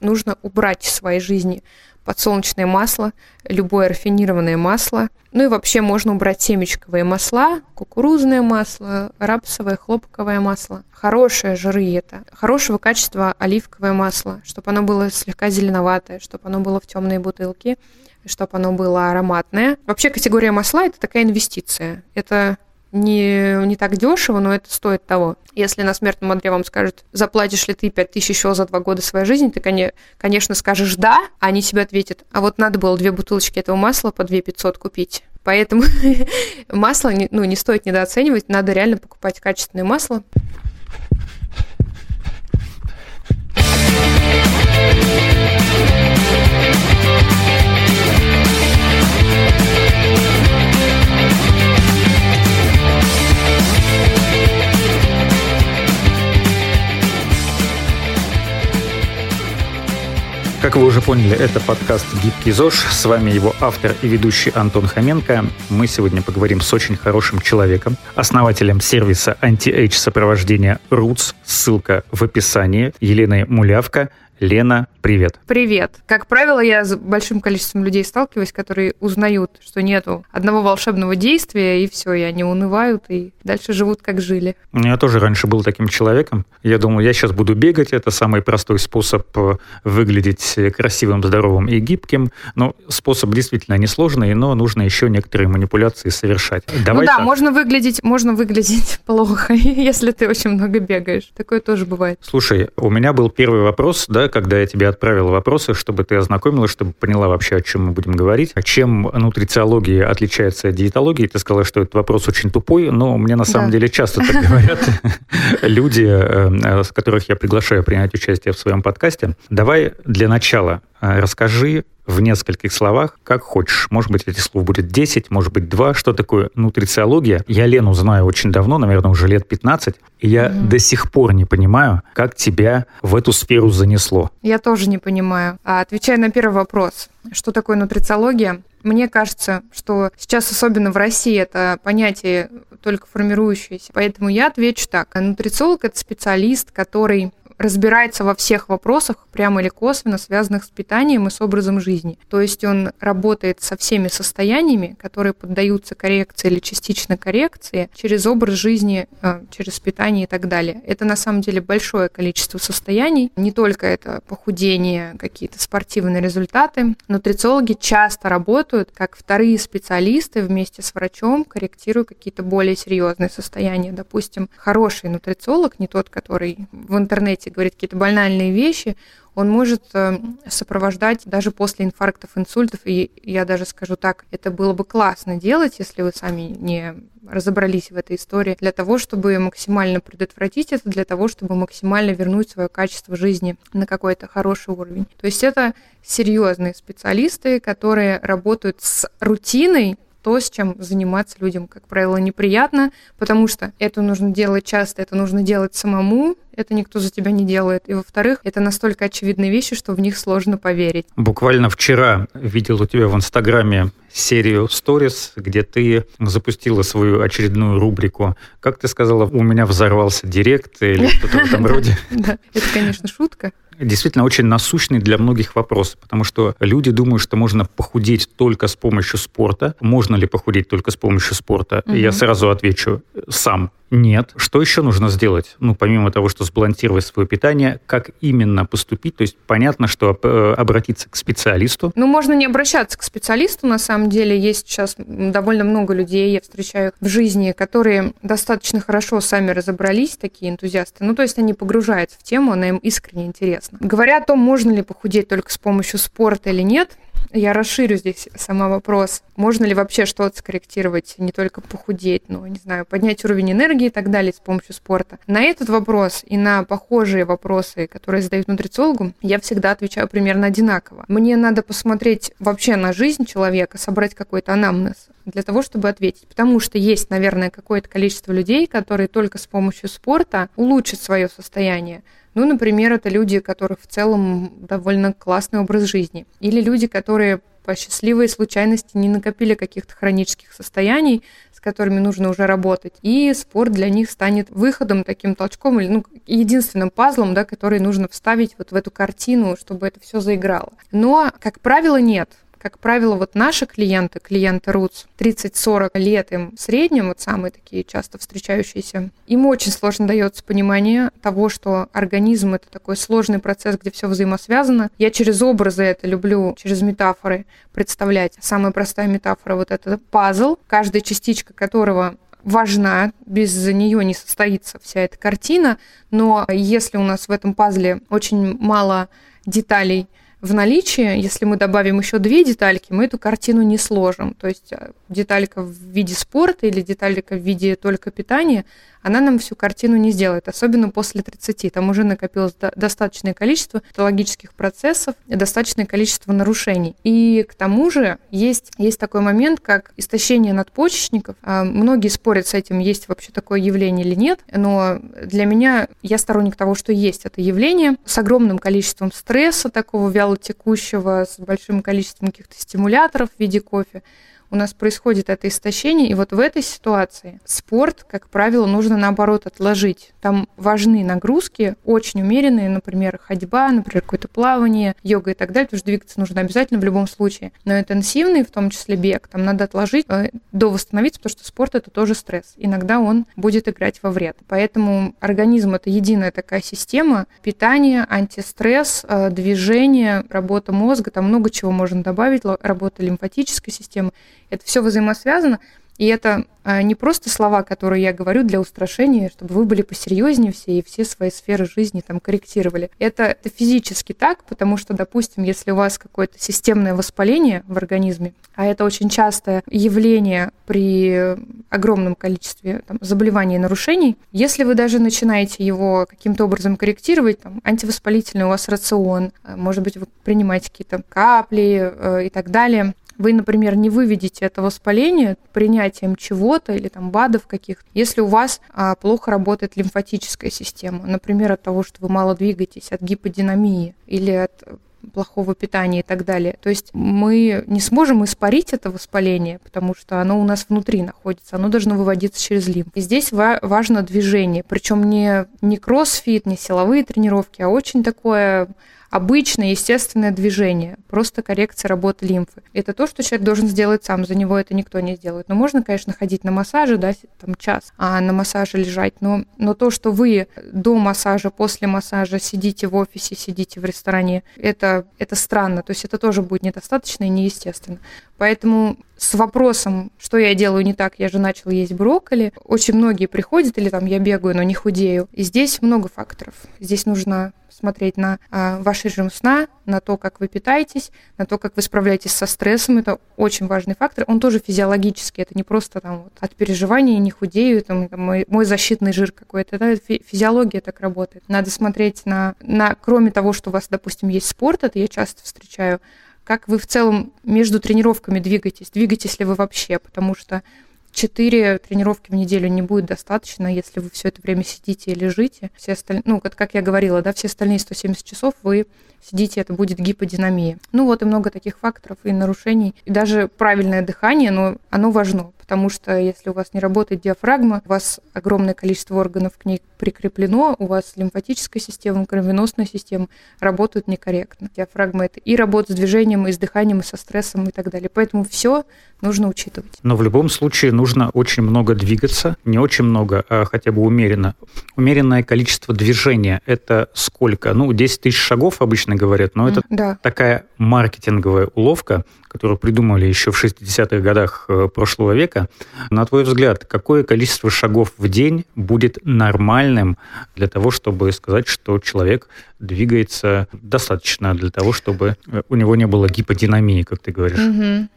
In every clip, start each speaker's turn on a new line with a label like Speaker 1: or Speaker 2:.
Speaker 1: нужно убрать из своей жизни подсолнечное масло, любое рафинированное масло. Ну и вообще можно убрать семечковые масла, кукурузное масло, рапсовое, хлопковое масло. Хорошие жиры это. Хорошего качества оливковое масло, чтобы оно было слегка зеленоватое, чтобы оно было в темной бутылке, чтобы оно было ароматное. Вообще категория масла – это такая инвестиция. Это не, не так дешево, но это стоит того. Если на смертном одре вам скажут, заплатишь ли ты 5 тысяч еще за два года своей жизни, ты, конечно, скажешь «да», а они тебе ответят, а вот надо было две бутылочки этого масла по 2 500 купить. Поэтому масло ну, не стоит недооценивать, надо реально покупать качественное масло.
Speaker 2: Как вы уже поняли, это подкаст «Гибкий ЗОЖ». С вами его автор и ведущий Антон Хоменко. Мы сегодня поговорим с очень хорошим человеком, основателем сервиса anti-age сопровождения «Roots». Ссылка в описании. Еленой Мулявка – Лена, привет.
Speaker 1: Привет. Как правило, я с большим количеством людей сталкиваюсь, которые узнают, что нету одного волшебного действия, и все, и они унывают, и дальше живут, как жили.
Speaker 2: Я тоже раньше был таким человеком. Я думал, я сейчас буду бегать, это самый простой способ э, выглядеть красивым, здоровым и гибким. Но способ действительно несложный, но нужно еще некоторые манипуляции совершать.
Speaker 1: Давай ну да, так. можно выглядеть, можно выглядеть плохо, если ты очень много бегаешь. Такое тоже бывает.
Speaker 2: Слушай, у меня был первый вопрос, да, когда я тебе отправил вопросы, чтобы ты ознакомилась, чтобы поняла вообще, о чем мы будем говорить. А чем нутрициология отличается от диетологии? Ты сказала, что этот вопрос очень тупой, но мне на самом да. деле часто так говорят люди, э, с которых я приглашаю принять участие в своем подкасте. Давай для начала э, расскажи в нескольких словах, как хочешь. Может быть, этих слов будет 10, может быть, 2. Что такое нутрициология? Я Лену знаю очень давно, наверное, уже лет 15, и я mm до сих пор не понимаю, как тебя в эту сферу занесло.
Speaker 1: Я тоже не понимаю. А отвечая на первый вопрос, что такое нутрициология? Мне кажется, что сейчас, особенно в России, это понятие только формирующееся. Поэтому я отвечу так. Нутрициолог – это специалист, который разбирается во всех вопросах, прямо или косвенно, связанных с питанием и с образом жизни. То есть он работает со всеми состояниями, которые поддаются коррекции или частично коррекции через образ жизни, э, через питание и так далее. Это на самом деле большое количество состояний. Не только это похудение, какие-то спортивные результаты. Нутрициологи часто работают как вторые специалисты вместе с врачом, корректируя какие-то более серьезные состояния. Допустим, хороший нутрициолог, не тот, который в интернете говорить, говорит какие-то банальные вещи, он может э, сопровождать даже после инфарктов, инсультов. И я даже скажу так, это было бы классно делать, если вы сами не разобрались в этой истории, для того, чтобы максимально предотвратить это, для того, чтобы максимально вернуть свое качество жизни на какой-то хороший уровень. То есть это серьезные специалисты, которые работают с рутиной, то, с чем заниматься людям, как правило, неприятно, потому что это нужно делать часто, это нужно делать самому, это никто за тебя не делает. И, во-вторых, это настолько очевидные вещи, что в них сложно поверить.
Speaker 2: Буквально вчера видел у тебя в Инстаграме серию сторис, где ты запустила свою очередную рубрику. Как ты сказала, у меня взорвался директ или что-то в этом роде?
Speaker 1: Да, это, конечно, шутка
Speaker 2: действительно очень насущный для многих вопрос, потому что люди думают, что можно похудеть только с помощью спорта. Можно ли похудеть только с помощью спорта? Угу. Я сразу отвечу сам нет. Что еще нужно сделать? Ну, помимо того, что сбалансировать свое питание, как именно поступить? То есть понятно, что э, обратиться к специалисту.
Speaker 1: Ну, можно не обращаться к специалисту. На самом деле есть сейчас довольно много людей, я встречаю в жизни, которые достаточно хорошо сами разобрались, такие энтузиасты. Ну, то есть они погружаются в тему, она им искренне интересна. Говоря о том, можно ли похудеть только с помощью спорта или нет, я расширю здесь сама вопрос. Можно ли вообще что-то скорректировать, не только похудеть, но, не знаю, поднять уровень энергии и так далее с помощью спорта? На этот вопрос и на похожие вопросы, которые задают нутрициологу, я всегда отвечаю примерно одинаково. Мне надо посмотреть вообще на жизнь человека, собрать какой-то анамнез для того, чтобы ответить. Потому что есть, наверное, какое-то количество людей, которые только с помощью спорта улучшат свое состояние. Ну, например, это люди, у которых в целом довольно классный образ жизни. Или люди, которые по счастливой случайности не накопили каких-то хронических состояний, с которыми нужно уже работать. И спорт для них станет выходом, таким толчком, или ну, единственным пазлом, да, который нужно вставить вот в эту картину, чтобы это все заиграло. Но, как правило, нет. Как правило, вот наши клиенты, клиенты РУЦ, 30-40 лет им в среднем, вот самые такие часто встречающиеся, им очень сложно дается понимание того, что организм — это такой сложный процесс, где все взаимосвязано. Я через образы это люблю, через метафоры представлять. Самая простая метафора — вот это пазл, каждая частичка которого важна, без нее не состоится вся эта картина, но если у нас в этом пазле очень мало деталей, в наличии, если мы добавим еще две детальки, мы эту картину не сложим. То есть э, деталька в виде спорта или деталька в виде только питания, она нам всю картину не сделает, особенно после 30. Там уже накопилось достаточное количество патологических процессов, достаточное количество нарушений. И к тому же есть, есть такой момент, как истощение надпочечников. А, многие спорят с этим, есть вообще такое явление или нет, но для меня я сторонник того, что есть это явление с огромным количеством стресса такого вялотекущего, с большим количеством каких-то стимуляторов в виде кофе у нас происходит это истощение, и вот в этой ситуации спорт, как правило, нужно наоборот отложить. Там важны нагрузки, очень умеренные, например, ходьба, например, какое-то плавание, йога и так далее, потому что двигаться нужно обязательно в любом случае. Но интенсивный, в том числе бег, там надо отложить э, до восстановиться, потому что спорт это тоже стресс. Иногда он будет играть во вред. Поэтому организм это единая такая система. Питание, антистресс, э, движение, работа мозга, там много чего можно добавить, работа лимфатической системы. Это все взаимосвязано. И это а, не просто слова, которые я говорю для устрашения, чтобы вы были посерьезнее все и все свои сферы жизни там корректировали. Это, это физически так, потому что, допустим, если у вас какое-то системное воспаление в организме, а это очень частое явление при огромном количестве там, заболеваний и нарушений, если вы даже начинаете его каким-то образом корректировать, там, антивоспалительный у вас рацион, а, может быть, вы принимаете какие-то капли э, и так далее, вы, например, не выведете это воспаление принятием чего-то или там БАДов каких-то, если у вас а, плохо работает лимфатическая система, например, от того, что вы мало двигаетесь, от гиподинамии или от плохого питания и так далее. То есть мы не сможем испарить это воспаление, потому что оно у нас внутри находится, оно должно выводиться через лимф. И здесь важно движение, причем не, не кроссфит, не силовые тренировки, а очень такое обычное, естественное движение, просто коррекция работы лимфы. Это то, что человек должен сделать сам, за него это никто не сделает. Но можно, конечно, ходить на массаже, да, там час, а на массаже лежать, но, но то, что вы до массажа, после массажа сидите в офисе, сидите в ресторане, это, это странно, то есть это тоже будет недостаточно и неестественно. Поэтому с вопросом, что я делаю не так, я же начал есть брокколи, очень многие приходят, или там я бегаю, но не худею. И здесь много факторов. Здесь нужно смотреть на а, ваш режим сна, на то, как вы питаетесь, на то, как вы справляетесь со стрессом. Это очень важный фактор. Он тоже физиологический. Это не просто там вот, от переживания не худею, там, там мой, мой защитный жир какой-то. Это физиология так работает. Надо смотреть на, на, кроме того, что у вас, допустим, есть спорт, это я часто встречаю, как вы в целом между тренировками двигаетесь, двигаетесь ли вы вообще, потому что Четыре тренировки в неделю не будет достаточно, если вы все это время сидите и лежите. Все остальные, ну, как, как я говорила, да, все остальные 170 часов вы сидите, это будет гиподинамия. Ну вот и много таких факторов и нарушений. И даже правильное дыхание, но оно важно потому что если у вас не работает диафрагма, у вас огромное количество органов к ней прикреплено, у вас лимфатическая система, кровеносная система работают некорректно. Диафрагма это и работа с движением, и с дыханием, и со стрессом и так далее. Поэтому все нужно учитывать.
Speaker 2: Но в любом случае нужно очень много двигаться, не очень много, а хотя бы умеренно. Умеренное количество движения – это сколько? Ну, 10 тысяч шагов обычно говорят, но это да. такая маркетинговая уловка, которую придумали еще в 60-х годах э, прошлого века. На твой взгляд, какое количество шагов в день будет нормальным для того, чтобы сказать, что человек двигается достаточно для того, чтобы у него не было гиподинамии, как ты говоришь?
Speaker 1: Угу.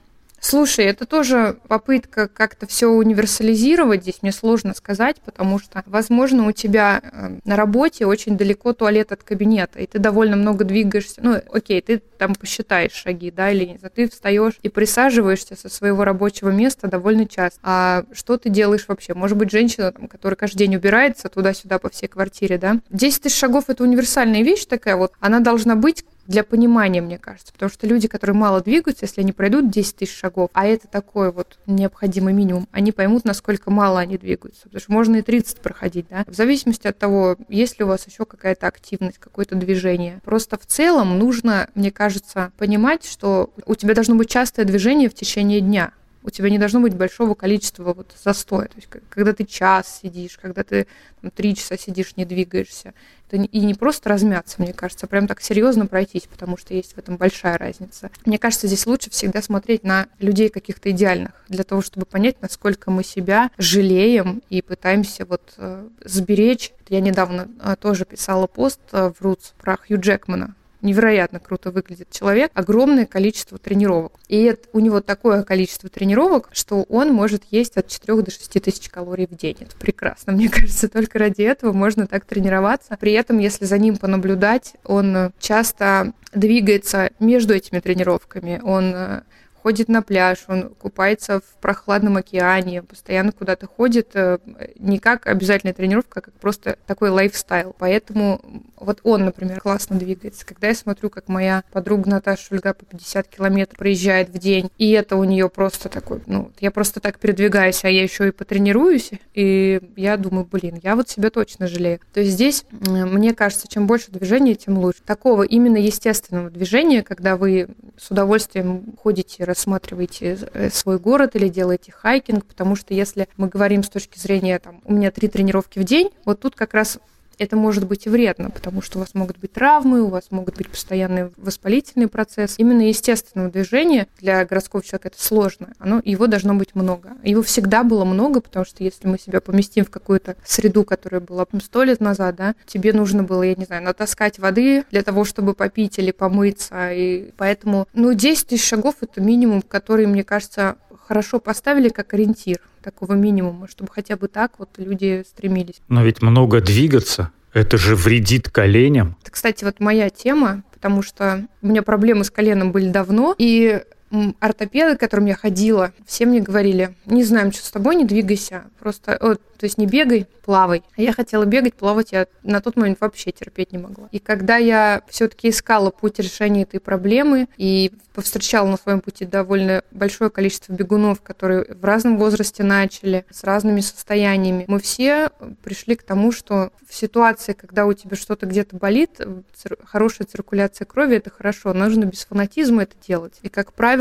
Speaker 1: Слушай, это тоже попытка как-то все универсализировать. Здесь мне сложно сказать, потому что, возможно, у тебя э, на работе очень далеко туалет от кабинета, и ты довольно много двигаешься. Ну, окей, ты там посчитаешь шаги, да, или нет. А ты встаешь и присаживаешься со своего рабочего места довольно часто. А что ты делаешь вообще? Может быть, женщина, там, которая каждый день убирается туда-сюда по всей квартире, да? 10 тысяч шагов – это универсальная вещь такая вот. Она должна быть для понимания, мне кажется. Потому что люди, которые мало двигаются, если они пройдут 10 тысяч шагов, а это такой вот необходимый минимум, они поймут, насколько мало они двигаются. Потому что можно и 30 проходить, да. В зависимости от того, есть ли у вас еще какая-то активность, какое-то движение. Просто в целом нужно, мне кажется, понимать, что у тебя должно быть частое движение в течение дня у тебя не должно быть большого количества вот застоя. То есть, когда ты час сидишь, когда ты там, три часа сидишь, не двигаешься. Это и не просто размяться, мне кажется, а прям так серьезно пройтись, потому что есть в этом большая разница. Мне кажется, здесь лучше всегда смотреть на людей каких-то идеальных, для того, чтобы понять, насколько мы себя жалеем и пытаемся вот э, сберечь. Я недавно э, тоже писала пост э, в Рутс про Хью Джекмана, невероятно круто выглядит человек, огромное количество тренировок. И это, у него такое количество тренировок, что он может есть от 4 до 6 тысяч калорий в день. Это прекрасно. Мне кажется, только ради этого можно так тренироваться. При этом, если за ним понаблюдать, он часто двигается между этими тренировками. Он э, ходит на пляж, он купается в прохладном океане, постоянно куда-то ходит, э, не как обязательная тренировка, а как просто такой лайфстайл. Поэтому вот он, например, классно двигается. Когда я смотрю, как моя подруга Наташа Шульга по 50 километров проезжает в день, и это у нее просто такой, ну, я просто так передвигаюсь, а я еще и потренируюсь, и я думаю, блин, я вот себя точно жалею. То есть здесь, мне кажется, чем больше движения, тем лучше. Такого именно естественного движения, когда вы с удовольствием ходите рассматриваете э, свой город или делаете хайкинг, потому что если мы говорим с точки зрения, там, у меня три тренировки в день, вот тут как раз это может быть и вредно, потому что у вас могут быть травмы, у вас могут быть постоянные воспалительные процессы. Именно естественного движения для городского человека это сложно. Оно, его должно быть много. Его всегда было много, потому что если мы себя поместим в какую-то среду, которая была сто лет назад, да, тебе нужно было, я не знаю, натаскать воды для того, чтобы попить или помыться. И поэтому, ну, 10 тысяч шагов – это минимум, который, мне кажется, хорошо поставили как ориентир такого минимума, чтобы хотя бы так вот люди стремились.
Speaker 2: Но ведь много двигаться, это же вредит коленям.
Speaker 1: Это, кстати, вот моя тема, потому что у меня проблемы с коленом были давно, и ортопеды, к которым я ходила, все мне говорили, не знаем, что с тобой, не двигайся, просто, о, то есть не бегай, плавай. А я хотела бегать, плавать я на тот момент вообще терпеть не могла. И когда я все-таки искала путь решения этой проблемы и повстречала на своем пути довольно большое количество бегунов, которые в разном возрасте начали, с разными состояниями, мы все пришли к тому, что в ситуации, когда у тебя что-то где-то болит, хорошая циркуляция крови – это хорошо, нужно без фанатизма это делать. И, как правило,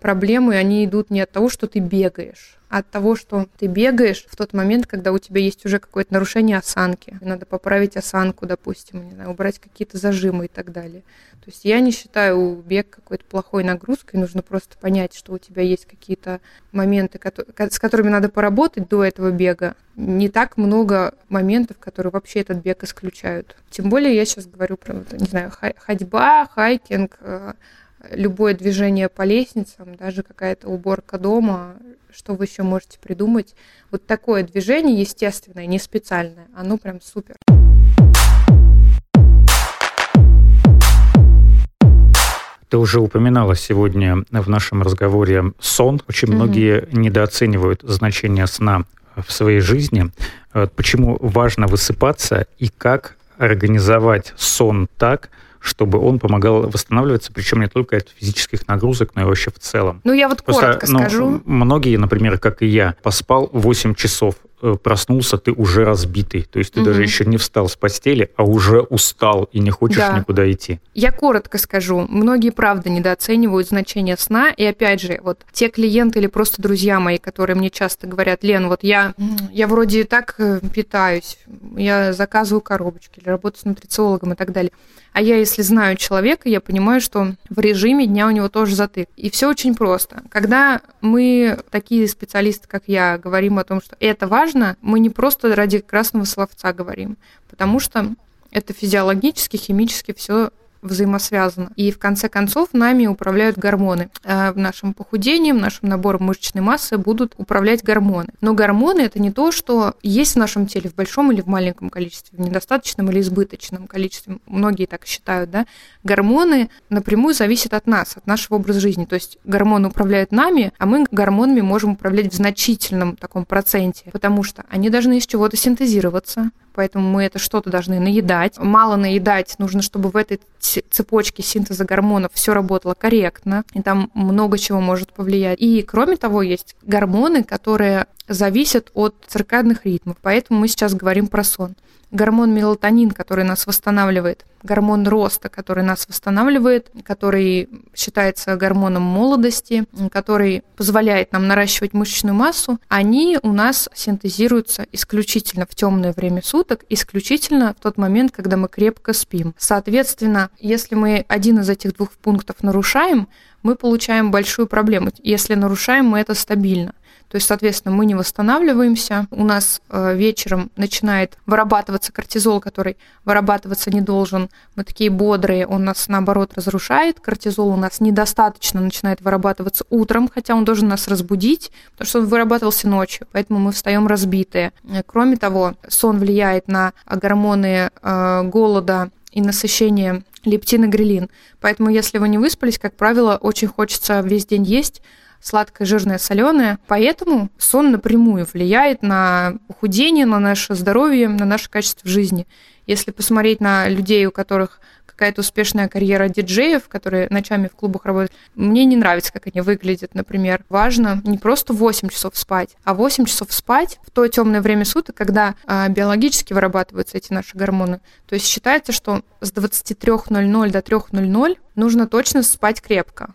Speaker 1: проблемы, они идут не от того, что ты бегаешь, от того, что ты бегаешь в тот момент, когда у тебя есть уже какое-то нарушение осанки. Надо поправить осанку, допустим, не знаю, убрать какие-то зажимы и так далее. То есть я не считаю бег какой-то плохой нагрузкой, нужно просто понять, что у тебя есть какие-то моменты, с которыми надо поработать до этого бега. Не так много моментов, которые вообще этот бег исключают. Тем более я сейчас говорю про, не знаю, ходьба, хайкинг, э, любое движение по лестницам, даже какая-то уборка дома, что вы еще можете придумать. Вот такое движение естественное, не специальное, оно прям супер.
Speaker 2: Ты уже упоминала сегодня в нашем разговоре сон. Очень mm-hmm. многие недооценивают значение сна в своей жизни. Почему важно высыпаться и как организовать сон так, чтобы он помогал восстанавливаться, причем не только от физических нагрузок, но и вообще в целом.
Speaker 1: Ну, я вот Просто, коротко ну, скажу.
Speaker 2: Многие, например, как и я, поспал 8 часов, проснулся, ты уже разбитый. То есть ты угу. даже еще не встал с постели, а уже устал и не хочешь да. никуда идти.
Speaker 1: Я коротко скажу. Многие, правда, недооценивают значение сна. И опять же, вот те клиенты или просто друзья мои, которые мне часто говорят, Лен, вот я, я вроде и так э, питаюсь, я заказываю коробочки или работаю с нутрициологом и так далее. А я, если знаю человека, я понимаю, что в режиме дня у него тоже затык. И все очень просто. Когда мы, такие специалисты, как я, говорим о том, что это важно, важно, мы не просто ради красного словца говорим, потому что это физиологически, химически все взаимосвязано. И в конце концов нами управляют гормоны. А нашим похудением, нашим набором мышечной массы будут управлять гормоны. Но гормоны это не то, что есть в нашем теле в большом или в маленьком количестве, в недостаточном или избыточном количестве. Многие так считают, да. Гормоны напрямую зависят от нас, от нашего образа жизни. То есть гормоны управляют нами, а мы гормонами можем управлять в значительном таком проценте, потому что они должны из чего-то синтезироваться, поэтому мы это что-то должны наедать. Мало наедать, нужно, чтобы в этой цепочки синтеза гормонов все работало корректно, и там много чего может повлиять. И кроме того, есть гормоны, которые зависят от циркадных ритмов, поэтому мы сейчас говорим про сон гормон мелатонин, который нас восстанавливает, гормон роста, который нас восстанавливает, который считается гормоном молодости, который позволяет нам наращивать мышечную массу, они у нас синтезируются исключительно в темное время суток, исключительно в тот момент, когда мы крепко спим. Соответственно, если мы один из этих двух пунктов нарушаем, мы получаем большую проблему. Если нарушаем мы это стабильно. То есть, соответственно, мы не восстанавливаемся. У нас э, вечером начинает вырабатываться кортизол, который вырабатываться не должен. Мы такие бодрые, он нас наоборот разрушает. Кортизол у нас недостаточно начинает вырабатываться утром, хотя он должен нас разбудить, потому что он вырабатывался ночью, поэтому мы встаем разбитые. Кроме того, сон влияет на гормоны э, голода и насыщения лептин и грелин. Поэтому, если вы не выспались, как правило, очень хочется весь день есть, сладкое, жирное, соленое. Поэтому сон напрямую влияет на похудение, на наше здоровье, на наше качество жизни. Если посмотреть на людей, у которых какая-то успешная карьера диджеев, которые ночами в клубах работают. Мне не нравится, как они выглядят, например. Важно не просто 8 часов спать, а 8 часов спать в то темное время суток, когда а, биологически вырабатываются эти наши гормоны. То есть считается, что с 23.00 до 3.00 нужно точно спать крепко.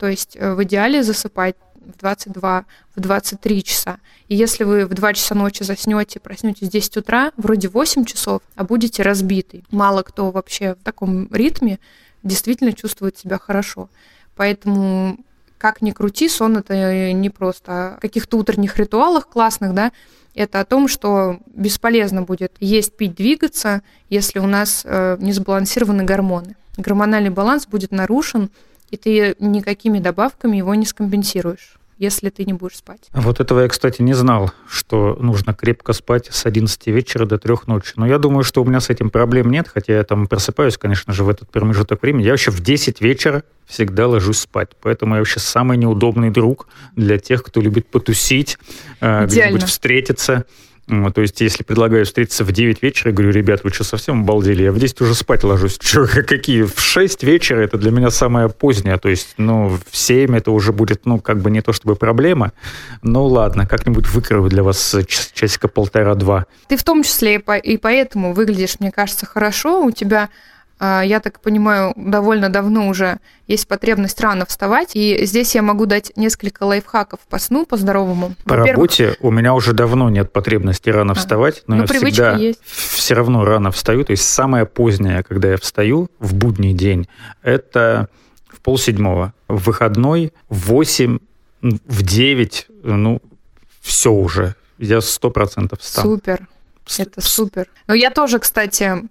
Speaker 1: То есть э, в идеале засыпать в 22, в 23 часа. И если вы в 2 часа ночи заснете, проснетесь в 10 утра, вроде 8 часов, а будете разбиты. Мало кто вообще в таком ритме действительно чувствует себя хорошо. Поэтому как ни крути, сон это не просто о каких-то утренних ритуалах классных, да, это о том, что бесполезно будет есть, пить, двигаться, если у нас э, не сбалансированы гормоны. Гормональный баланс будет нарушен, и ты никакими добавками его не скомпенсируешь если ты не будешь спать.
Speaker 2: Вот этого я, кстати, не знал, что нужно крепко спать с 11 вечера до 3 ночи. Но я думаю, что у меня с этим проблем нет, хотя я там просыпаюсь, конечно же, в этот промежуток времени. Я вообще в 10 вечера всегда ложусь спать. Поэтому я вообще самый неудобный друг для тех, кто любит потусить, э, где-нибудь встретиться. То есть, если предлагаю встретиться в 9 вечера, говорю, ребят, вы что, совсем обалдели? Я в 10 уже спать ложусь. Че, какие? В 6 вечера это для меня самое позднее. То есть, ну, в 7 это уже будет, ну, как бы не то чтобы проблема. Ну, ладно, как-нибудь выкрою для вас часика полтора-два.
Speaker 1: Ты в том числе и поэтому выглядишь, мне кажется, хорошо. У тебя я так понимаю, довольно давно уже есть потребность рано вставать. И здесь я могу дать несколько лайфхаков по сну, по здоровому.
Speaker 2: По работе у меня уже давно нет потребности рано а, вставать, но ну, я всегда есть. все равно рано встаю. То есть самое позднее, когда я встаю в будний день, это в полседьмого. В выходной в восемь, в девять, ну, все уже. Я сто процентов встану.
Speaker 1: Супер. Это супер. Но я тоже, кстати, а,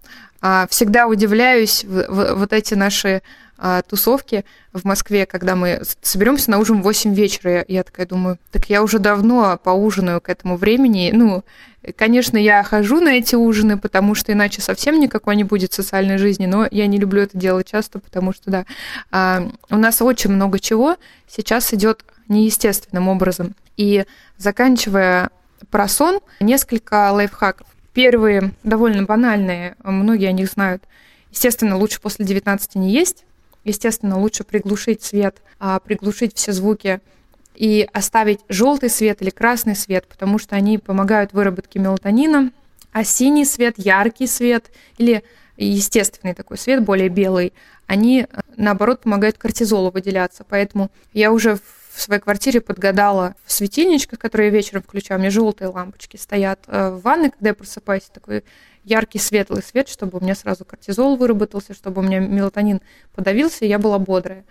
Speaker 1: всегда удивляюсь вот эти наши а, тусовки в Москве, когда мы соберемся на ужин в 8 вечера. Я такая думаю, так я уже давно поужинаю к этому времени. Ну, конечно, я хожу на эти ужины, потому что иначе совсем никакой не будет социальной жизни, но я не люблю это делать часто, потому что, да, а, у нас очень много чего сейчас идет неестественным образом. И заканчивая про сон, несколько лайфхаков. Первые довольно банальные, многие о них знают. Естественно, лучше после 19 не есть. Естественно, лучше приглушить свет, а приглушить все звуки и оставить желтый свет или красный свет, потому что они помогают выработке мелатонина, а синий свет, яркий свет или естественный такой свет, более белый, они, наоборот, помогают кортизолу выделяться. Поэтому я уже в в своей квартире подгадала в светильничках, я вечером включаю. У меня желтые лампочки стоят э, в ванной, когда я просыпаюсь, такой яркий светлый свет, чтобы у меня сразу кортизол выработался, чтобы у меня мелатонин подавился, и я была бодрая.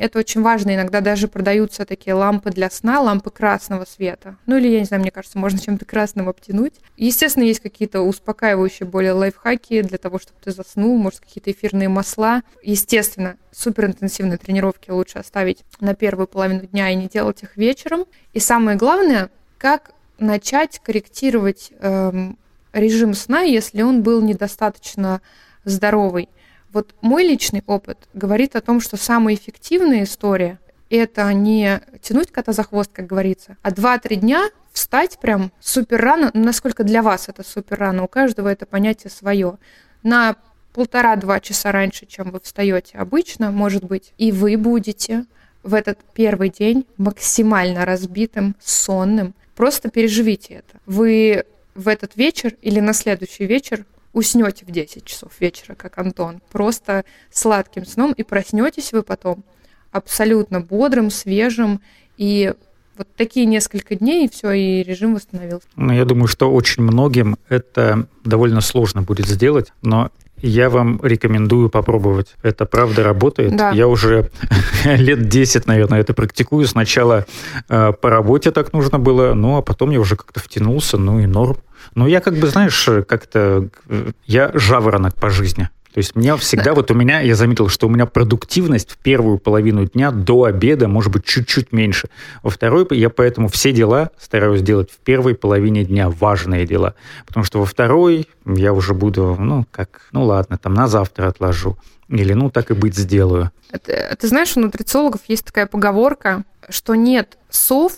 Speaker 1: Это очень важно. Иногда даже продаются такие лампы для сна, лампы красного света. Ну или, я не знаю, мне кажется, можно чем-то красным обтянуть. Естественно, есть какие-то успокаивающие более лайфхаки для того, чтобы ты заснул, может, какие-то эфирные масла. Естественно, суперинтенсивные тренировки лучше оставить на первую половину дня и не делать их вечером. И самое главное, как начать корректировать эм, режим сна, если он был недостаточно здоровый. Вот мой личный опыт говорит о том, что самая эффективная история – это не тянуть кота за хвост, как говорится, а 2-3 дня встать прям супер рано, ну, насколько для вас это супер рано, у каждого это понятие свое, на полтора-два часа раньше, чем вы встаете обычно, может быть, и вы будете в этот первый день максимально разбитым, сонным. Просто переживите это. Вы в этот вечер или на следующий вечер уснете в 10 часов вечера, как Антон, просто сладким сном, и проснетесь вы потом абсолютно бодрым, свежим, и вот такие несколько дней, и все, и режим восстановился.
Speaker 2: Ну, я думаю, что очень многим это довольно сложно будет сделать, но я вам рекомендую попробовать. Это правда работает. Да. Я уже лет 10, наверное, это практикую. Сначала э, по работе так нужно было, ну а потом я уже как-то втянулся, ну и норм. Но я как бы, знаешь, как-то... Э, я жаворонок по жизни. То есть меня всегда, вот у меня, я заметил, что у меня продуктивность в первую половину дня до обеда может быть чуть-чуть меньше. Во второй я поэтому все дела стараюсь делать в первой половине дня, важные дела. Потому что во второй я уже буду, ну, как, ну ладно, там на завтра отложу. Или, ну, так и быть, сделаю.
Speaker 1: Ты, ты знаешь, у нутрициологов есть такая поговорка, что нет сов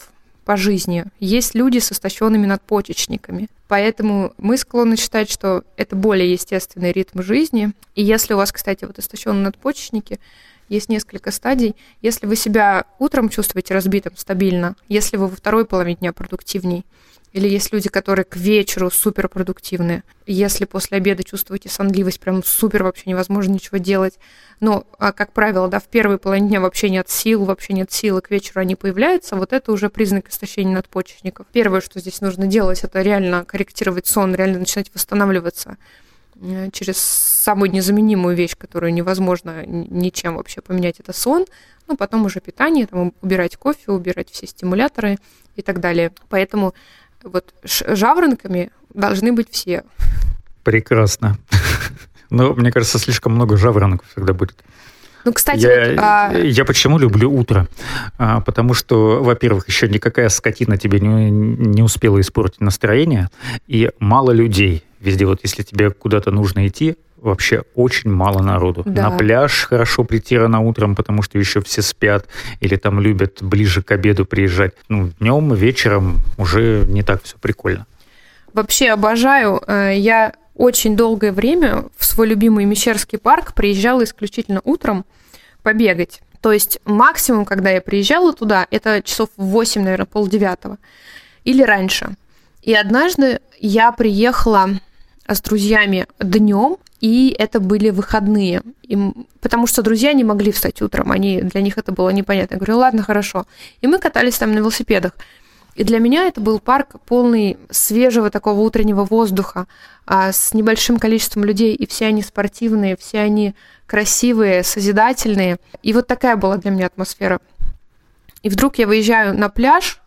Speaker 1: по жизни, есть люди с истощенными надпочечниками. Поэтому мы склонны считать, что это более естественный ритм жизни. И если у вас, кстати, вот истощенные надпочечники, есть несколько стадий. Если вы себя утром чувствуете разбитым стабильно, если вы во второй половине дня продуктивней, или есть люди, которые к вечеру суперпродуктивные. Если после обеда чувствуете сонливость, прям супер, вообще невозможно ничего делать. Но, а, как правило, да, в первой половине дня вообще нет сил, вообще нет силы, к вечеру они появляются, вот это уже признак истощения надпочечников. Первое, что здесь нужно делать, это реально корректировать сон, реально начинать восстанавливаться э, через самую незаменимую вещь, которую невозможно ничем вообще поменять, это сон. Ну, потом уже питание, там, убирать кофе, убирать все стимуляторы и так далее. Поэтому вот жаворонками должны быть все.
Speaker 2: Прекрасно. Но мне кажется, слишком много жаворонков всегда будет.
Speaker 1: Ну, кстати,
Speaker 2: я, вот, а... я почему люблю утро? А, потому что, во-первых, еще никакая скотина тебе не, не успела испортить настроение, и мало людей. Везде вот, если тебе куда-то нужно идти, вообще очень мало народу. Да. На пляж хорошо прийти рано утром, потому что еще все спят или там любят ближе к обеду приезжать. Ну, днем, вечером уже не так все прикольно.
Speaker 1: Вообще обожаю. Э, я очень долгое время в свой любимый Мещерский парк приезжала исключительно утром побегать. То есть максимум, когда я приезжала туда, это часов в 8, наверное, полдевятого или раньше. И однажды я приехала с друзьями днем, и это были выходные. И, потому что друзья не могли встать утром, они, для них это было непонятно. Я говорю, ладно, хорошо. И мы катались там на велосипедах. И для меня это был парк полный свежего такого утреннего воздуха, а, с небольшим количеством людей, и все они спортивные, все они красивые, созидательные. И вот такая была для меня атмосфера. И вдруг я выезжаю на пляж,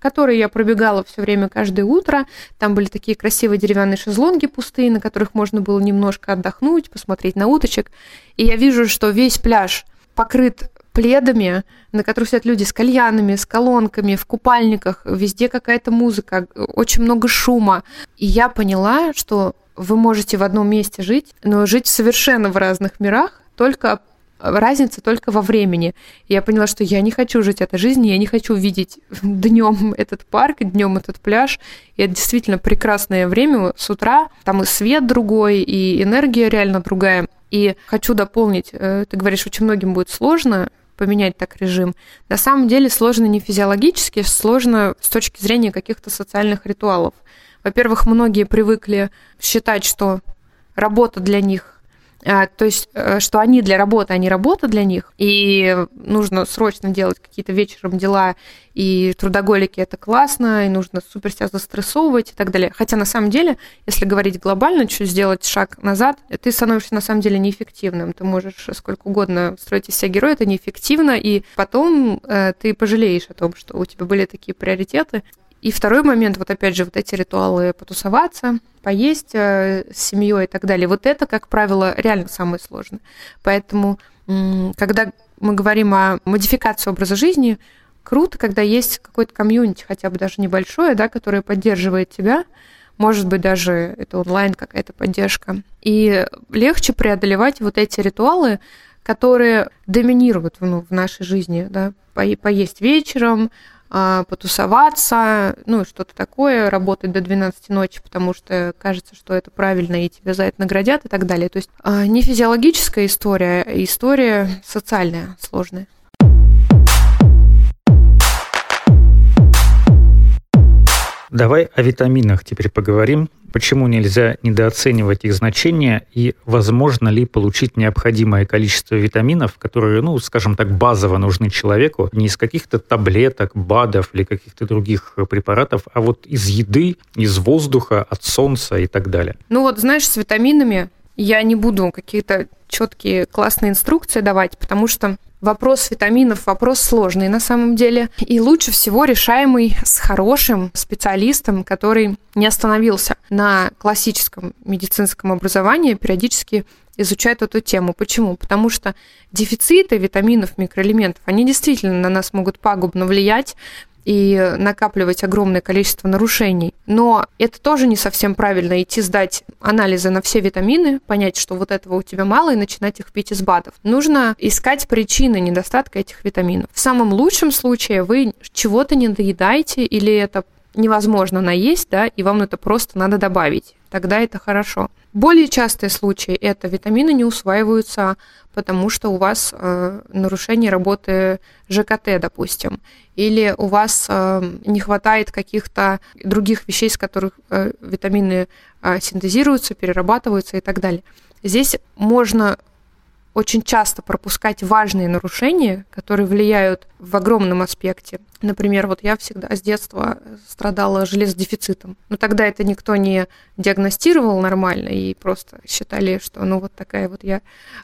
Speaker 1: которые я пробегала все время каждое утро. Там были такие красивые деревянные шезлонги пустые, на которых можно было немножко отдохнуть, посмотреть на уточек. И я вижу, что весь пляж покрыт пледами, на которых сидят люди с кальянами, с колонками, в купальниках, везде какая-то музыка, очень много шума. И я поняла, что вы можете в одном месте жить, но жить совершенно в разных мирах, только разница только во времени. Я поняла, что я не хочу жить этой жизнью, я не хочу видеть днем этот парк, днем этот пляж. И это действительно прекрасное время с утра. Там и свет другой, и энергия реально другая. И хочу дополнить, э, ты говоришь, очень многим будет сложно поменять так режим. На самом деле сложно не физиологически, сложно с точки зрения каких-то социальных ритуалов. Во-первых, многие привыкли считать, что работа для них то есть, э, что они для работы, а не работа для них, и нужно срочно делать какие-то вечером дела, и трудоголики это классно, и нужно супер себя застрессовывать и так далее. Хотя на самом деле, если говорить глобально, чуть сделать шаг назад, ты становишься на самом деле неэффективным. Ты можешь сколько угодно строить из себя героя, это неэффективно, и потом э, ты пожалеешь о том, что у тебя были такие приоритеты, и второй момент, вот опять же, вот эти ритуалы потусоваться, поесть э, с семьей и так далее. Вот это, как правило, реально самое сложное. Поэтому, когда мы говорим о модификации образа жизни, круто, когда есть какой-то комьюнити, хотя бы даже небольшое, да, которое поддерживает тебя, может быть, даже это онлайн какая-то поддержка. И легче преодолевать вот эти ритуалы, которые доминируют ну, в нашей жизни, да, поесть вечером, потусоваться, ну, что-то такое, работать до 12 ночи, потому что кажется, что это правильно, и тебя за это наградят и так далее. То есть а, не физиологическая история, а история социальная, сложная.
Speaker 2: Давай о витаминах теперь поговорим. Почему нельзя недооценивать их значение и возможно ли получить необходимое количество витаминов, которые, ну, скажем так, базово нужны человеку, не из каких-то таблеток, БАДов или каких-то других препаратов, а вот из еды, из воздуха, от солнца и так далее.
Speaker 1: Ну вот, знаешь, с витаминами я не буду какие-то четкие классные инструкции давать, потому что Вопрос витаминов – вопрос сложный на самом деле. И лучше всего решаемый с хорошим специалистом, который не остановился на классическом медицинском образовании, периодически изучает эту тему. Почему? Потому что дефициты витаминов, микроэлементов, они действительно на нас могут пагубно влиять и накапливать огромное количество нарушений. Но это тоже не совсем правильно идти сдать анализы на все витамины, понять, что вот этого у тебя мало, и начинать их пить из БАДов. Нужно искать причины недостатка этих витаминов. В самом лучшем случае вы чего-то не доедаете или это невозможно наесть, да, и вам это просто надо добавить. Тогда это хорошо. Более частые случаи это витамины не усваиваются, потому что у вас э, нарушение работы ЖКТ, допустим, или у вас э, не хватает каких-то других вещей, с которых э, витамины э, синтезируются, перерабатываются и так далее. Здесь можно очень часто пропускать важные нарушения, которые влияют в огромном аспекте. Например, вот я всегда с детства страдала железодефицитом. Но тогда это никто не диагностировал нормально и просто считали, что ну вот такая вот я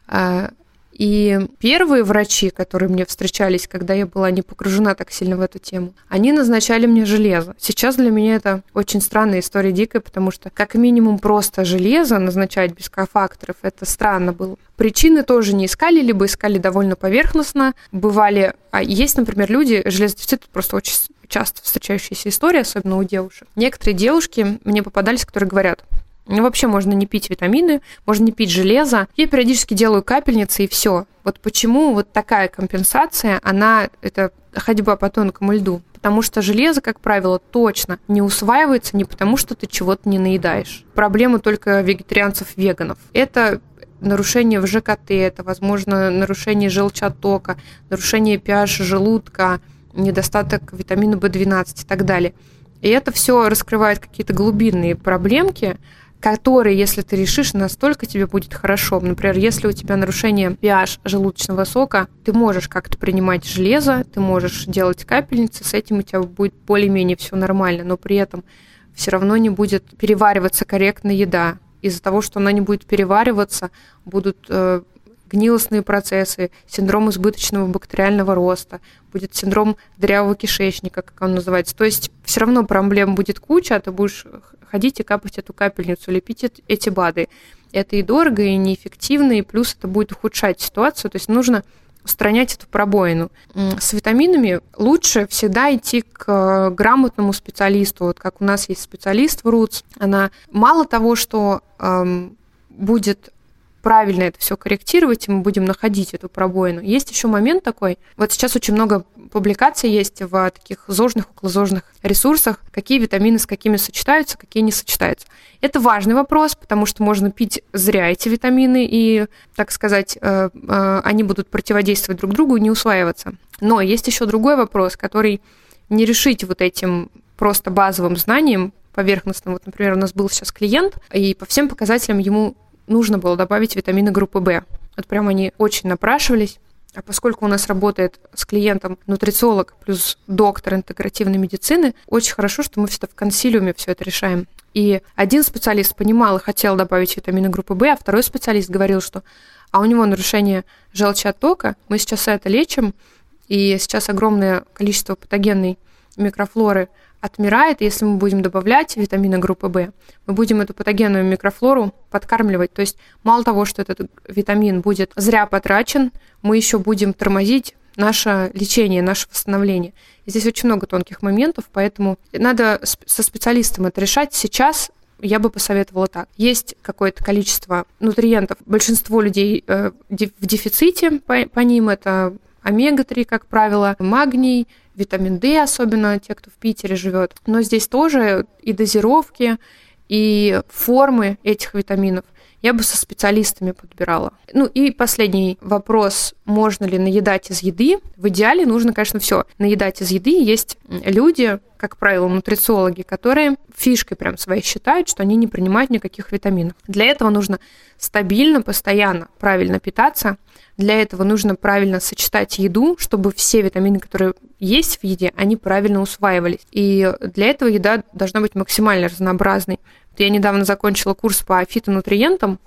Speaker 1: а, и первые врачи, которые мне встречались, когда я была не погружена так сильно в эту тему, они назначали мне железо. Сейчас для меня это очень странная история дикая, потому что как минимум просто железо назначать без кофакторов, это странно было. Причины тоже не искали, либо искали довольно поверхностно. Бывали... А есть, например, люди, железодефицит просто очень часто встречающаяся история, особенно у девушек. Некоторые девушки мне попадались, которые говорят, вообще можно не пить витамины, можно не пить железо. Я периодически делаю капельницы и все. Вот почему вот такая компенсация, она это ходьба по тонкому льду. Потому что железо, как правило, точно не усваивается не потому, что ты чего-то не наедаешь. Проблема только вегетарианцев-веганов. Это нарушение в ЖКТ, это, возможно, нарушение желчатока, нарушение pH желудка, недостаток витамина В12 и так далее. И это все раскрывает какие-то глубинные проблемки, которые, если ты решишь, настолько тебе будет хорошо. Например, если у тебя нарушение pH желудочного сока, ты можешь как-то принимать железо, ты можешь делать капельницы, с этим у тебя будет более-менее все нормально, но при этом все равно не будет перевариваться корректно еда. Из-за того, что она не будет перевариваться, будут э, гнилостные процессы, синдром избыточного бактериального роста, будет синдром дырявого кишечника, как он называется. То есть все равно проблем будет куча, а ты будешь ходить и капать эту капельницу, лепить эти БАДы. Это и дорого, и неэффективно, и плюс это будет ухудшать ситуацию. То есть нужно устранять эту пробоину. С витаминами лучше всегда идти к грамотному специалисту. Вот как у нас есть специалист в РУЦ, она мало того, что эм, будет правильно это все корректировать, и мы будем находить эту пробоину. Есть еще момент такой. Вот сейчас очень много публикаций есть в таких зожных, околозожных ресурсах, какие витамины с какими сочетаются, какие не сочетаются. Это важный вопрос, потому что можно пить зря эти витамины, и, так сказать, э, э, они будут противодействовать друг другу и не усваиваться. Но есть еще другой вопрос, который не решить вот этим просто базовым знанием поверхностным. Вот, например, у нас был сейчас клиент, и по всем показателям ему нужно было добавить витамины группы В. Вот прям они очень напрашивались. А поскольку у нас работает с клиентом нутрициолог плюс доктор интегративной медицины, очень хорошо, что мы всегда в консилиуме все это решаем. И один специалист понимал и хотел добавить витамины группы В, а второй специалист говорил, что а у него нарушение желчи оттока, мы сейчас это лечим, и сейчас огромное количество патогенной микрофлоры – отмирает, если мы будем добавлять витамины группы В, мы будем эту патогенную микрофлору подкармливать. То есть мало того, что этот витамин будет зря потрачен, мы еще будем тормозить наше лечение, наше восстановление. Здесь очень много тонких моментов, поэтому надо со специалистом это решать. Сейчас я бы посоветовала так. Есть какое-то количество нутриентов. Большинство людей э, в дефиците по, по ним это омега-3, как правило, магний, витамин D, особенно те, кто в Питере живет. Но здесь тоже и дозировки, и формы этих витаминов я бы со специалистами подбирала. Ну и последний вопрос, можно ли наедать из еды? В идеале нужно, конечно, все наедать из еды. Есть люди, как правило, нутрициологи, которые фишкой прям своей считают, что они не принимают никаких витаминов. Для этого нужно стабильно, постоянно, правильно питаться. Для этого нужно правильно сочетать еду, чтобы все витамины, которые есть в еде, они правильно усваивались. И для этого еда должна быть максимально разнообразной. Я недавно закончила курс по фитонутриентам.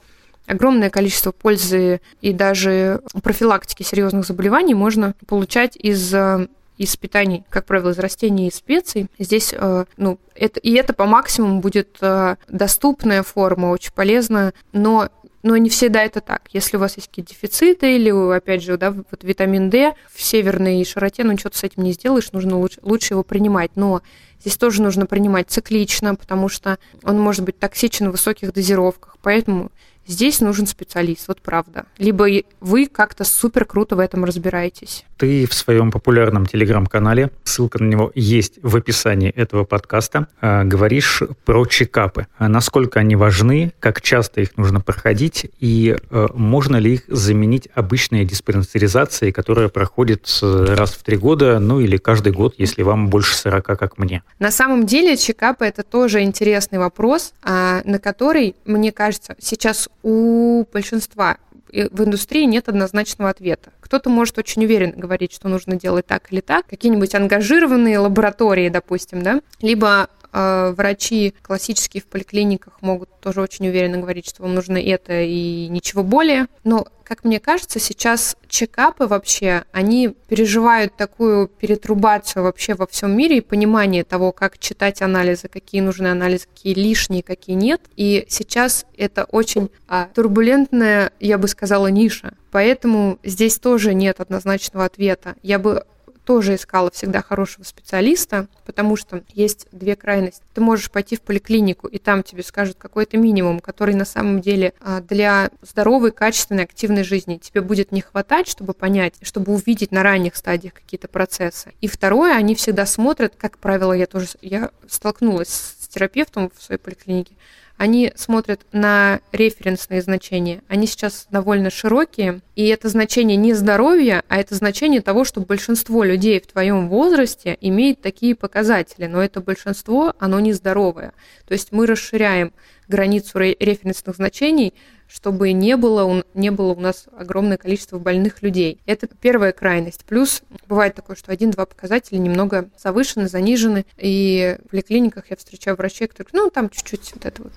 Speaker 1: Огромное количество пользы и даже профилактики серьезных заболеваний можно получать из э, из питаний, как правило, из растений и специй. Здесь, э, ну, это, и это по максимуму будет э, доступная форма, очень полезная, но но не всегда это так. Если у вас есть какие-то дефициты или, опять же, да, вот витамин D в северной широте, ну ты с этим не сделаешь, нужно лучше, лучше его принимать. Но здесь тоже нужно принимать циклично, потому что он может быть токсичен в высоких дозировках. Поэтому Здесь нужен специалист, вот правда. Либо вы как-то супер круто в этом разбираетесь.
Speaker 2: Ты в своем популярном телеграм-канале, ссылка на него есть в описании этого подкаста, а, говоришь про чекапы. А насколько они важны, как часто их нужно проходить и а, можно ли их заменить обычной диспансеризацией, которая проходит раз в три года, ну или каждый год, если вам больше 40, как мне?
Speaker 1: На самом деле чекапы это тоже интересный вопрос, на который, мне кажется, сейчас у большинства в индустрии нет однозначного ответа. Кто-то может очень уверенно говорить, что нужно делать так или так. Какие-нибудь ангажированные лаборатории, допустим, да, либо врачи классические в поликлиниках могут тоже очень уверенно говорить, что вам нужно это и ничего более. Но как мне кажется, сейчас чекапы вообще, они переживают такую перетрубацию вообще во всем мире и понимание того, как читать анализы, какие нужны анализы, какие лишние, какие нет. И сейчас это очень а, турбулентная, я бы сказала, ниша. Поэтому здесь тоже нет однозначного ответа. Я бы тоже искала всегда хорошего специалиста, потому что есть две крайности. Ты можешь пойти в поликлинику, и там тебе скажут какой-то минимум, который на самом деле а, для здоровой, качественной, активной жизни тебе будет не хватать, чтобы понять, чтобы увидеть на ранних стадиях какие-то процессы. И второе, они всегда смотрят, как правило, я тоже я столкнулась с терапевтом в своей поликлинике, они смотрят на референсные значения. Они сейчас довольно широкие, и это значение не здоровья, а это значение того, что большинство людей в твоем возрасте имеет такие показатели, но это большинство, оно нездоровое. То есть мы расширяем границу референсных значений, чтобы не было, не было у нас огромное количество больных людей. Это первая крайность. Плюс бывает такое, что один-два показателя немного завышены, занижены, и в поликлиниках я встречаю врачей, которые, ну, там чуть-чуть вот это вот.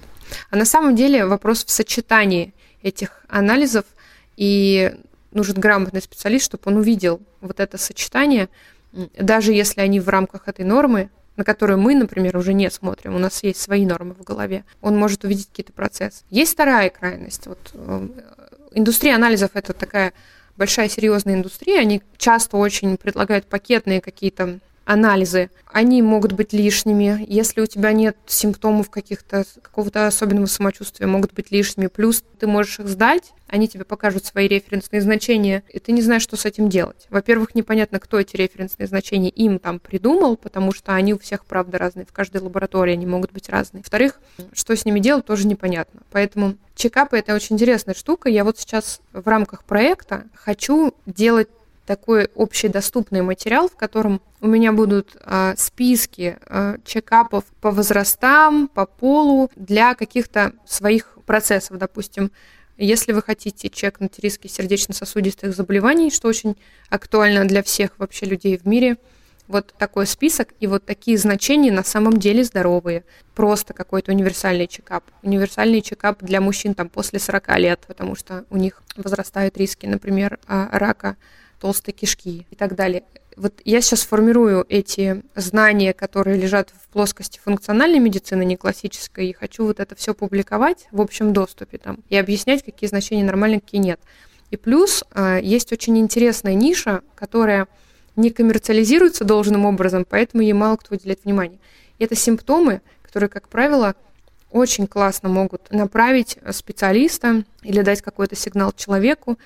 Speaker 1: А на самом деле вопрос в сочетании этих анализов, и нужен грамотный специалист, чтобы он увидел вот это сочетание, даже если они в рамках этой нормы, на которую мы, например, уже не смотрим, у нас есть свои нормы в голове, он может увидеть какие-то процессы. Есть вторая крайность. Вот, э, индустрия анализов – это такая большая серьезная индустрия, они часто очень предлагают пакетные какие-то анализы, они могут быть лишними. Если у тебя нет симптомов каких-то, какого-то особенного самочувствия, могут быть лишними. Плюс ты можешь их сдать, они тебе покажут свои референсные значения, и ты не знаешь, что с этим делать. Во-первых, непонятно, кто эти референсные значения им там придумал, потому что они у всех, правда, разные. В каждой лаборатории они могут быть разные. Во-вторых, что с ними делать, тоже непонятно. Поэтому чекапы – это очень интересная штука. Я вот сейчас в рамках проекта хочу делать такой общедоступный материал, в котором у меня будут э, списки э, чекапов по возрастам, по полу для каких-то своих процессов, допустим. Если вы хотите чекнуть риски сердечно-сосудистых заболеваний, что очень актуально для всех вообще людей в мире, вот такой список и вот такие значения на самом деле здоровые. Просто какой-то универсальный чекап. Универсальный чекап для мужчин там после 40 лет, потому что у них возрастают риски, например, а, рака толстой кишки и так далее. Вот я сейчас формирую эти знания, которые лежат в плоскости функциональной медицины, не классической, и хочу вот это все публиковать в общем доступе там и объяснять, какие значения нормальные, какие нет. И плюс э, есть очень интересная ниша, которая не коммерциализируется должным образом, поэтому ей мало кто уделяет внимание. И это симптомы, которые, как правило, очень классно могут направить специалиста или дать какой-то сигнал человеку.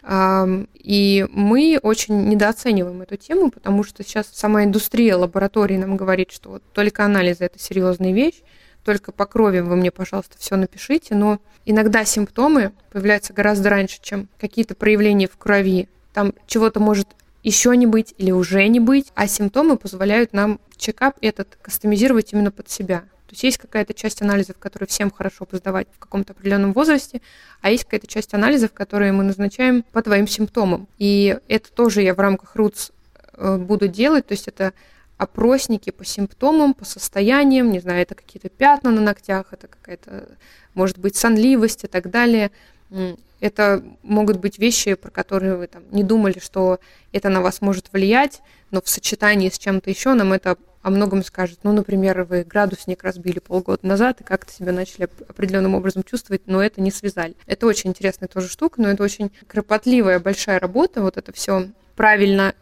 Speaker 1: И мы очень недооцениваем эту тему, потому что сейчас сама индустрия лаборатории нам говорит, что вот только анализы – это серьезная вещь, только по крови вы мне, пожалуйста, все напишите, но иногда симптомы появляются гораздо раньше, чем какие-то проявления в крови. Там чего-то может еще не быть или уже не быть, а симптомы позволяют нам чекап этот кастомизировать именно под себя. То есть есть какая-то часть анализов, которые всем хорошо сдавать в каком-то определенном возрасте, а есть какая-то часть анализов, которые мы назначаем по твоим симптомам. И это тоже я в рамках РУЦ э, буду делать, то есть это опросники по симптомам, по состояниям, не знаю, это какие-то пятна на ногтях, это какая-то, может быть, сонливость и так далее. Это могут быть вещи, про которые вы там не думали, что это на вас может влиять, но в сочетании с чем-то еще нам это о многом скажет. Ну, например, вы градусник разбили полгода назад и как-то себя начали определенным образом чувствовать, но это не связали. Это очень интересная тоже штука, но это очень кропотливая большая работа, вот это все правильно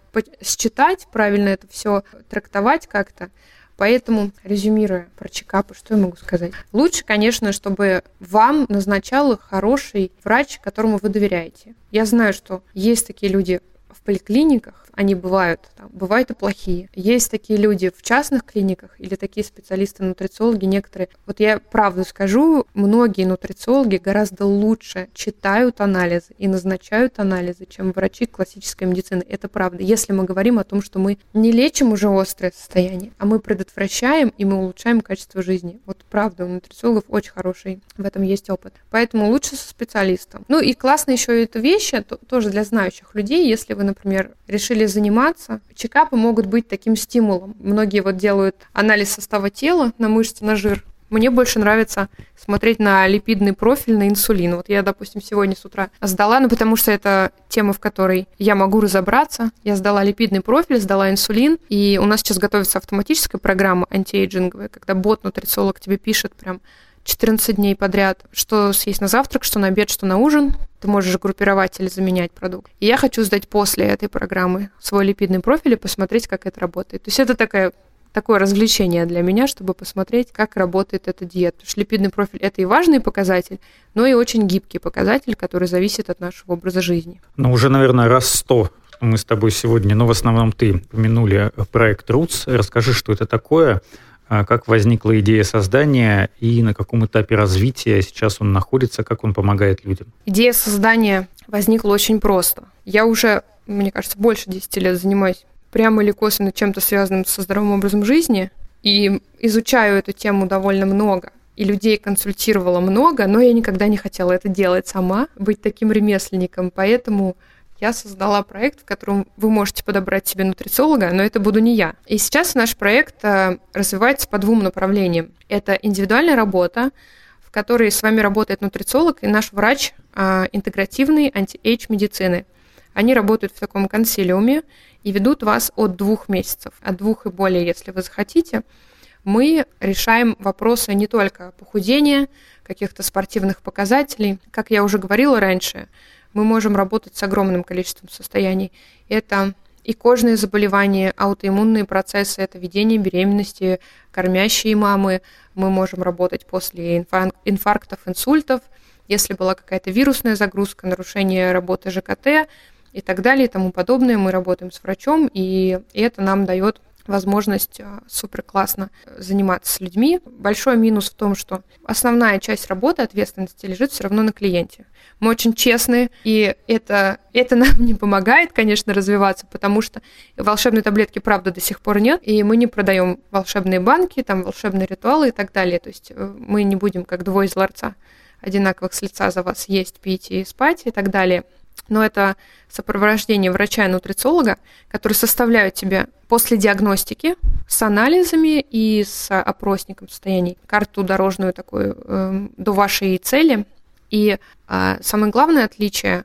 Speaker 1: считать, правильно это все трактовать как-то. Поэтому, резюмируя про чекапы, что я могу сказать? Лучше, конечно, чтобы вам назначал хороший врач, которому вы доверяете. Я знаю, что есть такие люди в поликлиниках, они бывают, там, бывают и плохие. Есть такие люди в частных клиниках или такие специалисты-нутрициологи некоторые. Вот я правду скажу, многие нутрициологи гораздо лучше читают анализы и назначают анализы, чем врачи классической медицины. Это правда. Если мы говорим о том, что мы не лечим уже острое состояние, а мы предотвращаем и мы улучшаем качество жизни. Вот правда, у нутрициологов очень хороший в этом есть опыт. Поэтому лучше со специалистом. Ну и классно еще эта вещь, тоже для знающих людей, если вы, например, решили заниматься, чекапы могут быть таким стимулом. Многие вот делают анализ состава тела на мышцы, на жир. Мне больше нравится смотреть на липидный профиль, на инсулин. Вот я, допустим, сегодня с утра сдала, ну потому что это тема, в которой я могу разобраться. Я сдала липидный профиль, сдала инсулин, и у нас сейчас готовится автоматическая программа антиэйджинговая, когда бот-нутрициолог тебе пишет прям 14 дней подряд, что съесть на завтрак, что на обед, что на ужин. Ты можешь группировать или заменять продукт. И я хочу сдать после этой программы свой липидный профиль и посмотреть, как это работает. То есть это такая такое развлечение для меня, чтобы посмотреть, как работает эта диета. Потому что липидный профиль – это и важный показатель, но и очень гибкий показатель, который зависит от нашего образа жизни.
Speaker 2: Ну, уже, наверное, раз сто мы с тобой сегодня, но в основном ты упомянули проект РУЦ. Расскажи, что это такое, как возникла идея создания и на каком этапе развития сейчас он находится, как он помогает людям?
Speaker 1: Идея создания возникла очень просто. Я уже, мне кажется, больше 10 лет занимаюсь прямо или косвенно чем-то связанным со здоровым образом жизни и изучаю эту тему довольно много и людей консультировала много, но я никогда не хотела это делать сама, быть таким ремесленником, поэтому я создала проект, в котором вы можете подобрать себе нутрициолога, но это буду не я. И сейчас наш проект э, развивается по двум направлениям. Это индивидуальная работа, в которой с вами работает нутрициолог и наш врач э, интегративной anti-age медицины. Они работают в таком консилиуме и ведут вас от двух месяцев, от двух и более, если вы захотите. Мы решаем вопросы не только похудения, каких-то спортивных показателей. Как я уже говорила раньше, мы можем работать с огромным количеством состояний. Это и кожные заболевания, аутоиммунные процессы, это ведение беременности, кормящие мамы. Мы можем работать после инфарктов, инсультов, если была какая-то вирусная загрузка, нарушение работы ЖКТ и так далее и тому подобное. Мы работаем с врачом, и это нам дает возможность а, супер классно заниматься с людьми. Большой минус в том, что основная часть работы, ответственности лежит все равно на клиенте. Мы очень честные, и это, это нам не помогает, конечно, развиваться, потому что волшебной таблетки, правда, до сих пор нет, и мы не продаем волшебные банки, там волшебные ритуалы и так далее. То есть э, мы не будем как двое из ларца одинаковых с лица за вас есть, пить и спать и так далее но это сопровождение врача и нутрициолога, которые составляют тебе после диагностики с анализами и с опросником состояний карту дорожную такую э, до вашей цели. И э, самое главное отличие,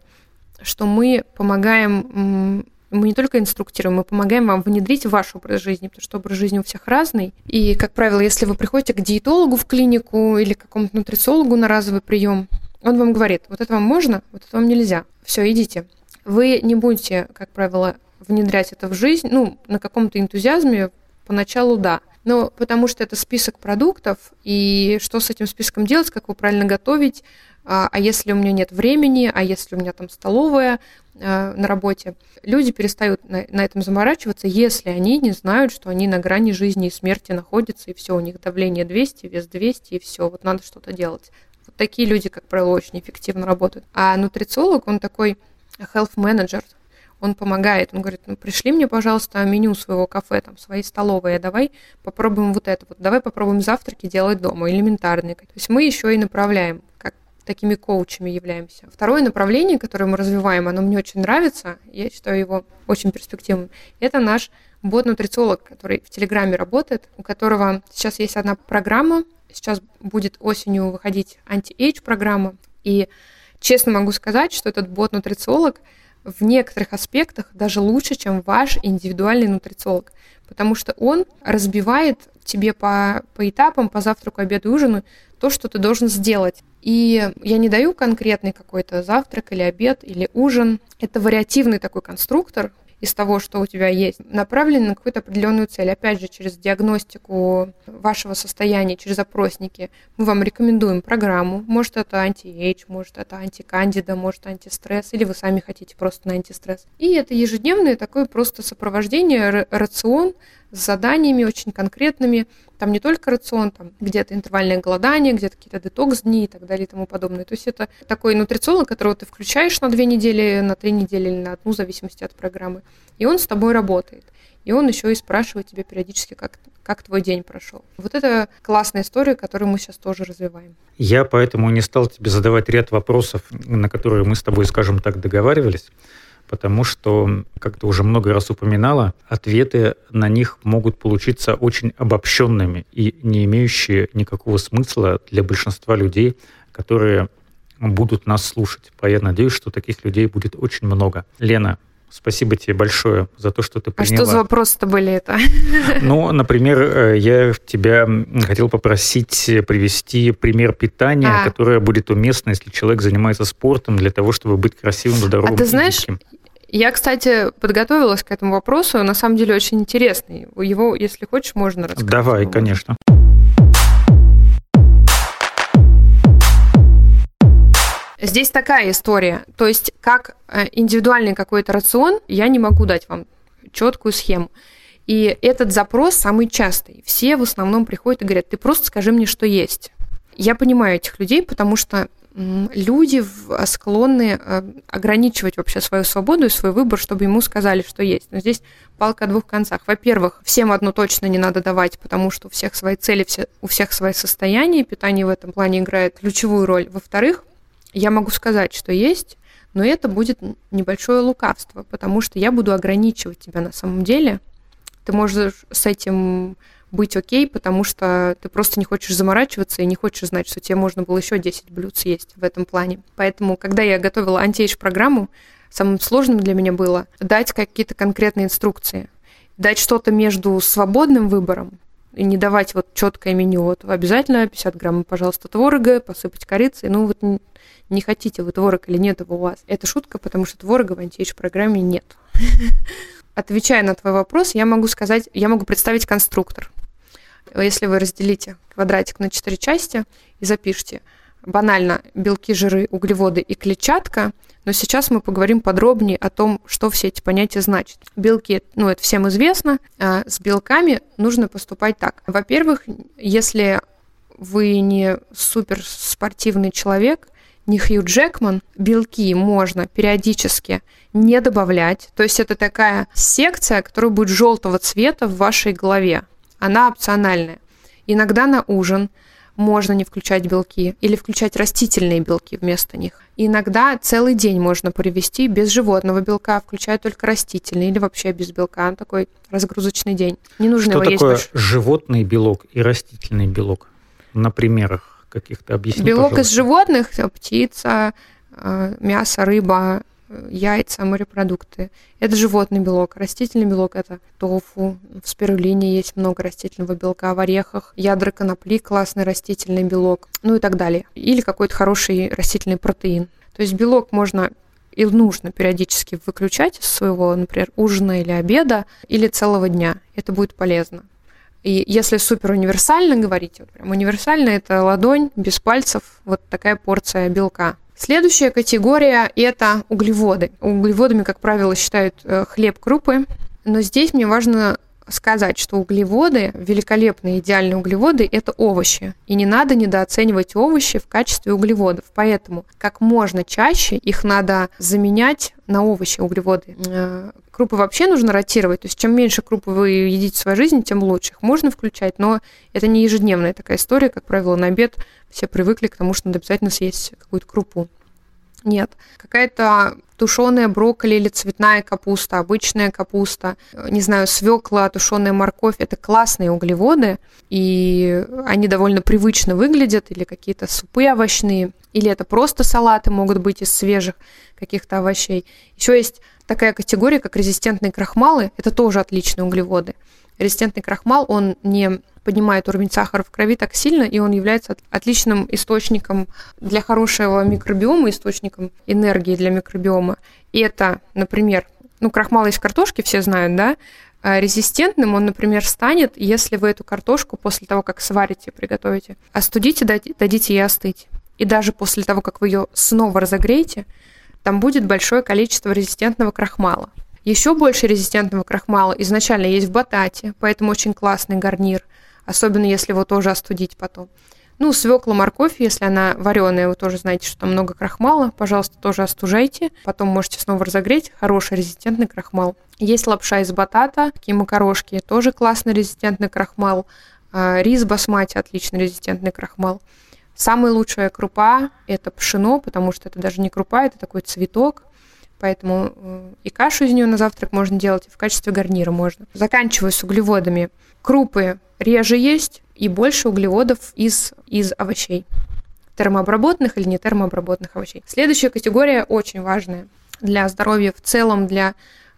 Speaker 1: что мы помогаем мы не только инструктируем, мы помогаем вам внедрить ваш образ жизни, потому что образ жизни у всех разный. И, как правило, если вы приходите к диетологу в клинику или к какому-то нутрициологу на разовый прием, он вам говорит, вот это вам можно, вот это вам нельзя. Все, идите. Вы не будете, как правило, внедрять это в жизнь, ну, на каком-то энтузиазме, поначалу да. Ну, потому что это список продуктов, и что с этим списком делать, как его правильно готовить, а, а если у меня нет времени, а если у меня там столовая а, на работе, люди перестают на, на этом заморачиваться, если они не знают, что они на грани жизни и смерти находятся, и все, у них давление 200, вес 200, и все, вот надо что-то делать. Такие люди, как правило, очень эффективно работают. А нутрициолог, он такой health manager, он помогает, он говорит, ну пришли мне, пожалуйста, меню своего кафе, там, своей столовой, а давай попробуем вот это вот, давай попробуем завтраки делать дома, элементарные. То есть мы еще и направляем, как такими коучами являемся. Второе направление, которое мы развиваем, оно мне очень нравится, я считаю его очень перспективным, это наш бот-нутрициолог, который в Телеграме работает, у которого сейчас есть одна программа, сейчас будет осенью выходить anti-age программа, и честно могу сказать, что этот бот-нутрициолог – в некоторых аспектах даже лучше, чем ваш индивидуальный нутрициолог, потому что он разбивает тебе по, по этапам, по завтраку, обеду ужину то, что ты должен сделать. И я не даю конкретный какой-то завтрак или обед или ужин. Это вариативный такой конструктор, из того, что у тебя есть, направлены на какую-то определенную цель. Опять же, через диагностику вашего состояния, через опросники мы вам рекомендуем программу. Может, это anti-age, может, это антикандида, может, антистресс, или вы сами хотите просто на антистресс. И это ежедневное такое просто сопровождение, рацион с заданиями очень конкретными. Там не только рацион, там где-то интервальное голодание, где-то какие-то детокс-дни и так далее и тому подобное. То есть это такой нутрициолог, которого ты включаешь на две недели, на три недели или на одну, в зависимости от программы. И он с тобой работает. И он еще и спрашивает тебя периодически, как, как твой день прошел. Вот это классная история, которую мы сейчас тоже развиваем.
Speaker 2: Я поэтому не стал тебе задавать ряд вопросов, на которые мы с тобой, скажем так, договаривались потому что, как ты уже много раз упоминала, ответы на них могут получиться очень обобщенными и не имеющие никакого смысла для большинства людей, которые будут нас слушать. А я надеюсь, что таких людей будет очень много. Лена, Спасибо тебе большое за то, что ты приняла.
Speaker 1: А что за вопросы-то были это?
Speaker 2: Ну, например, э, я тебя хотел попросить привести пример питания, а. которое будет уместно, если человек занимается спортом, для того, чтобы быть красивым, здоровым.
Speaker 1: А ты знаешь, я, кстати, подготовилась к этому вопросу. На самом деле очень интересный. Его, если хочешь, можно рассказать.
Speaker 2: Давай, конечно.
Speaker 1: Здесь такая история. То есть, как э, индивидуальный какой-то рацион, я не могу дать вам четкую схему. И этот запрос самый частый. Все в основном приходят и говорят, ты просто скажи мне, что есть. Я понимаю этих людей, потому что люди а, склонны а, ограничивать вообще свою свободу и свой выбор, чтобы ему сказали, что есть. Но здесь палка о двух концах. Во-первых, всем одно точно не надо давать, потому что у всех свои цели, у всех свои состояния, питание в этом плане играет ключевую роль. Во-вторых, я могу сказать, что есть, но это будет небольшое лукавство, потому что я буду ограничивать тебя на самом деле. Ты можешь с этим быть окей, потому что ты просто не хочешь заморачиваться и не хочешь знать, что тебе можно было еще 10 блюд съесть в этом плане. Поэтому, когда я готовила антиэйдж программу, самым сложным для меня было дать какие-то конкретные инструкции, дать что-то между свободным выбором и не давать вот четкое меню. Вот обязательно 50 грамм, пожалуйста, творога, посыпать корицей. Ну вот не, не хотите вы творог или нет его у вас. Это шутка, потому что творога в антиэйдж программе нет. Отвечая на твой вопрос, я могу сказать, я могу представить конструктор. Если вы разделите квадратик на четыре части и запишите банально белки, жиры, углеводы и клетчатка, но сейчас мы поговорим подробнее о том, что все эти понятия значат. Белки, ну это всем известно, а с белками нужно поступать так. Во-первых, если вы не суперспортивный человек, не Хью Джекман, белки можно периодически не добавлять. То есть это такая секция, которая будет желтого цвета в вашей голове она опциональная. Иногда на ужин можно не включать белки или включать растительные белки вместо них. Иногда целый день можно провести без животного белка, включая только растительный или вообще без белка. Такой разгрузочный день. Не нужно
Speaker 2: Что
Speaker 1: его
Speaker 2: такое
Speaker 1: есть
Speaker 2: больше. животный белок и растительный белок? На примерах каких-то объясни,
Speaker 1: Белок
Speaker 2: пожалуйста.
Speaker 1: из животных, птица, э, мясо, рыба, яйца, морепродукты. Это животный белок. Растительный белок – это тофу. В спирулине есть много растительного белка. В орехах ядра конопли – классный растительный белок. Ну и так далее. Или какой-то хороший растительный протеин. То есть белок можно и нужно периодически выключать из своего, например, ужина или обеда, или целого дня. Это будет полезно. И если супер универсально говорить, вот прям универсально это ладонь без пальцев, вот такая порция белка. Следующая категория – это углеводы. Углеводами, как правило, считают э, хлеб, крупы. Но здесь мне важно сказать, что углеводы, великолепные идеальные углеводы, это овощи. И не надо недооценивать овощи в качестве углеводов. Поэтому как можно чаще их надо заменять на овощи, углеводы. Э, крупы вообще нужно ротировать. То есть чем меньше круп вы едите в своей жизни, тем лучше. Их можно включать, но это не ежедневная такая история. Как правило, на обед все привыкли к тому, что надо обязательно съесть какую-то крупу. Нет. Какая-то тушеная брокколи или цветная капуста, обычная капуста, не знаю, свекла, тушеная морковь. Это классные углеводы, и они довольно привычно выглядят, или какие-то супы овощные, или это просто салаты могут быть из свежих каких-то овощей. Еще есть такая категория, как резистентные крахмалы. Это тоже отличные углеводы. Резистентный крахмал, он не поднимает уровень сахара в крови так сильно, и он является отличным источником для хорошего микробиома, источником энергии для микробиома. И это, например, ну, крахмал из картошки все знают, да, а резистентным он, например, станет, если вы эту картошку после того, как сварите, приготовите, остудите, дадите ей остыть. И даже после того, как вы ее снова разогреете, там будет большое количество резистентного крахмала. Еще больше резистентного крахмала изначально есть в батате, поэтому очень классный гарнир – особенно если его тоже остудить потом. Ну, свекла, морковь, если она вареная, вы тоже знаете, что там много крахмала, пожалуйста, тоже остужайте. Потом можете снова разогреть. Хороший резистентный крахмал. Есть лапша из батата, такие макарошки, тоже классный резистентный крахмал. А, рис басмати, отличный резистентный крахмал. Самая лучшая крупа – это пшено, потому что это даже не крупа, это такой цветок. Поэтому э, и кашу из нее на завтрак можно делать, и в качестве гарнира можно. Заканчиваю с углеводами. Крупы реже есть, и больше углеводов из, из овощей. Термообработанных или не термообработанных овощей. Следующая категория очень важная для здоровья в целом, для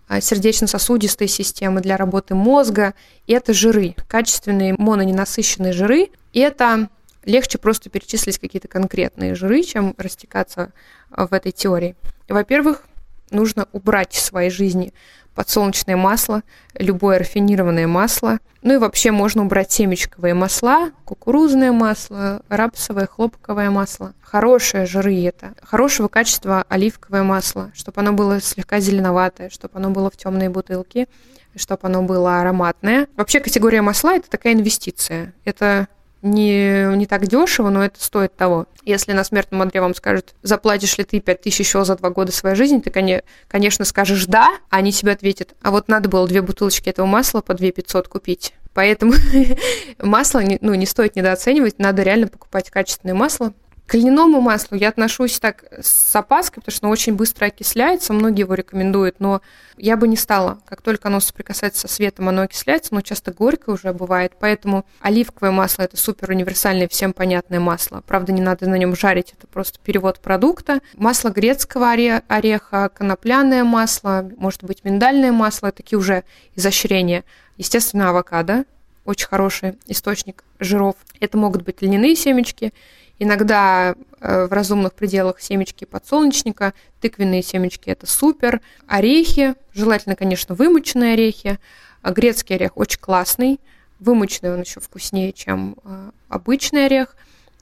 Speaker 1: а, сердечно-сосудистой системы, для работы мозга. И это жиры, качественные мононенасыщенные жиры. Это легче просто перечислить какие-то конкретные жиры, чем растекаться в этой теории. Во-первых, нужно убрать в своей жизни подсолнечное масло, любое рафинированное масло. Ну и вообще можно убрать семечковые масла, кукурузное масло, рапсовое, хлопковое масло. Хорошие жиры это. Хорошего качества оливковое масло, чтобы оно было слегка зеленоватое, чтобы оно было в темной бутылке, чтобы оно было ароматное. Вообще категория масла – это такая инвестиция. Это не, не так дешево, но это стоит того. Если на смертном одре вам скажут, заплатишь ли ты 5 тысяч еще за два года своей жизни, ты, конечно, скажешь «да», а они тебе ответят, а вот надо было две бутылочки этого масла по 2 500 купить. Поэтому масло ну, не стоит недооценивать, надо реально покупать качественное масло, к льняному маслу я отношусь так с опаской, потому что оно очень быстро окисляется, многие его рекомендуют, но я бы не стала. Как только оно соприкасается со светом, оно окисляется, но часто горькое уже бывает, поэтому оливковое масло – это супер универсальное, всем понятное масло. Правда, не надо на нем жарить, это просто перевод продукта. Масло грецкого ореха, конопляное масло, может быть, миндальное масло – такие уже изощрения. Естественно, авокадо – очень хороший источник жиров. Это могут быть льняные семечки – Иногда э, в разумных пределах семечки подсолнечника, тыквенные семечки – это супер. Орехи, желательно, конечно, вымоченные орехи. Грецкий орех очень классный. Вымоченный он еще вкуснее, чем э, обычный орех.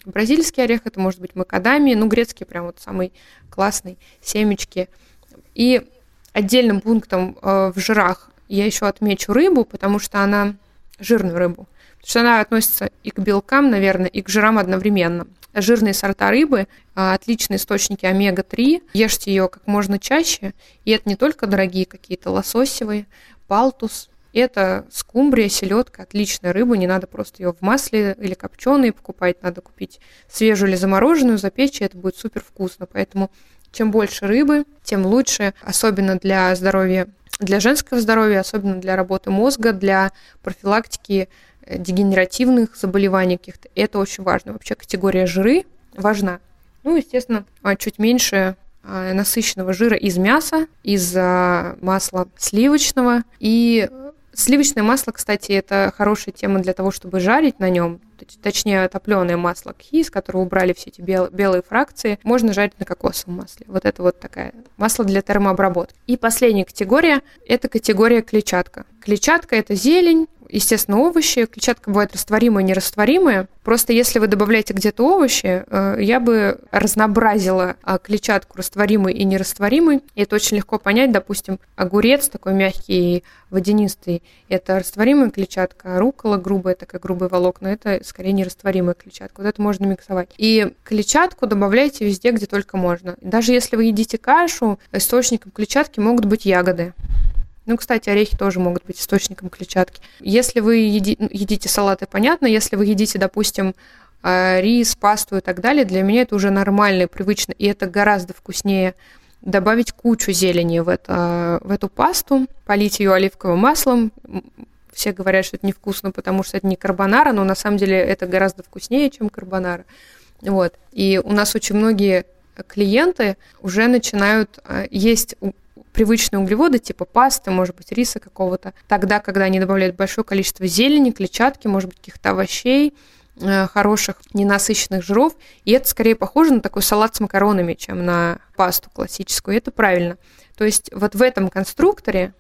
Speaker 1: Бразильский орех – это может быть макадамия. Ну, грецкий прям вот самый классный. Семечки. И отдельным пунктом э, в жирах я еще отмечу рыбу, потому что она жирную рыбу. Что она относится и к белкам, наверное, и к жирам одновременно жирные сорта рыбы, а, отличные источники омега-3. Ешьте ее как можно чаще. И это не только дорогие какие-то лососевые, палтус. Это скумбрия, селедка, отличная рыба, не надо просто ее в масле или копченые покупать, надо купить свежую или замороженную, запечь, и это будет супер вкусно. Поэтому чем больше рыбы, тем лучше, особенно для здоровья, для женского здоровья, особенно для работы мозга, для профилактики дегенеративных заболеваний каких-то. Это очень важно. Вообще категория жиры важна. Ну, естественно, а, чуть меньше а, насыщенного жира из мяса, из масла сливочного. И сливочное масло, кстати, это хорошая тема для того, чтобы жарить на нем. Точнее, топленое масло кхи, из которого убрали все эти бел- белые фракции, можно жарить на кокосовом масле. Вот это вот такая масло для термообработки. И последняя категория – это категория клетчатка. Клетчатка – это зелень, естественно, овощи. Клетчатка бывает растворимая, нерастворимая. Просто если вы добавляете где-то овощи, э, я бы разнообразила а, клетчатку растворимой и нерастворимой. И это очень легко понять. Допустим, огурец такой мягкий, водянистый, это растворимая клетчатка, а рукола грубая, такая грубые волокна, это скорее нерастворимая клетчатка. Вот это можно миксовать. И клетчатку добавляйте везде, где только можно. Даже если вы едите кашу, источником клетчатки могут быть ягоды. Ну, кстати, орехи тоже могут быть источником клетчатки. Если вы еди, ну, едите салаты, понятно. Если вы едите, допустим, э, рис, пасту и так далее, для меня это уже нормально и привычно, и это гораздо вкуснее добавить кучу зелени в, это, в эту пасту, полить ее оливковым маслом. Все говорят, что это невкусно, потому что это не карбонара, но на самом деле это гораздо вкуснее, чем карбонара. Вот. И у нас очень многие клиенты уже начинают э, есть привычные углеводы, типа пасты, может быть, риса какого-то, тогда, когда они добавляют большое количество зелени, клетчатки, может быть, каких-то овощей, э, хороших ненасыщенных жиров, и это скорее похоже на такой салат с макаронами, чем на пасту классическую, и это правильно. То есть вот в этом конструкторе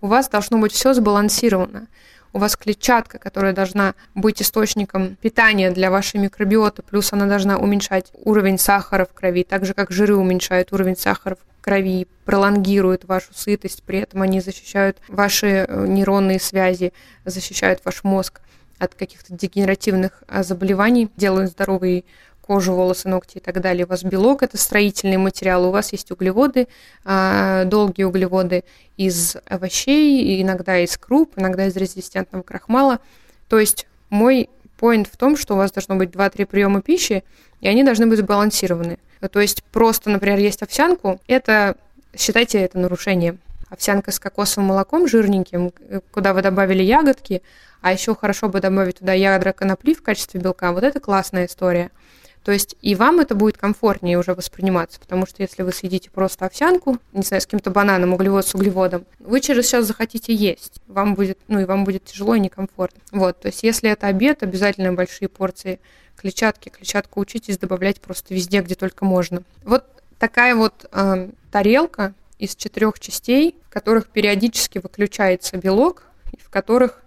Speaker 1: у вас должно быть все сбалансировано. У вас клетчатка, которая должна быть источником питания для вашей микробиоты, плюс она должна уменьшать уровень сахара в крови, так же как жиры уменьшают уровень сахара в крови, пролонгируют вашу сытость, при этом они защищают ваши э, нейронные связи, защищают ваш мозг от каких-то дегенеративных а, заболеваний, делают здоровый кожу, волосы, ногти и так далее. У вас белок – это строительный материал, у вас есть углеводы, а, долгие углеводы из овощей, иногда из круп, иногда из резистентного крахмала. То есть мой поинт в том, что у вас должно быть 2-3 приема пищи, и они должны быть сбалансированы. То есть просто, например, есть овсянку, это, считайте, это нарушение. Овсянка с кокосовым молоком жирненьким, куда вы добавили ягодки, а еще хорошо бы добавить туда ядра конопли в качестве белка. Вот это классная история. То есть и вам это будет комфортнее уже восприниматься, потому что если вы съедите просто овсянку, не знаю, с каким-то бананом, углевод с углеводом, вы через сейчас захотите есть. Вам будет, ну и вам будет тяжело и некомфортно. Вот, то есть если это обед, обязательно большие порции клетчатки. Клетчатку учитесь добавлять просто везде, где только можно. Вот такая вот э, тарелка из четырех частей, в которых периодически выключается белок, в которых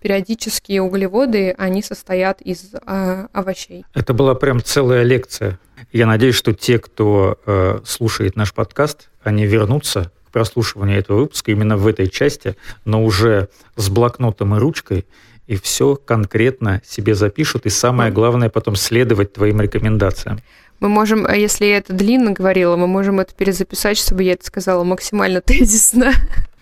Speaker 1: периодические углеводы, они состоят из э, овощей.
Speaker 2: Это была прям целая лекция. Я надеюсь, что те, кто э, слушает наш подкаст, они вернутся к прослушиванию этого выпуска именно в этой части, но уже с блокнотом и ручкой, и все конкретно себе запишут, и самое главное потом следовать твоим рекомендациям.
Speaker 1: Мы можем, а если я это длинно говорила, мы можем это перезаписать, чтобы я это сказала максимально тезисно.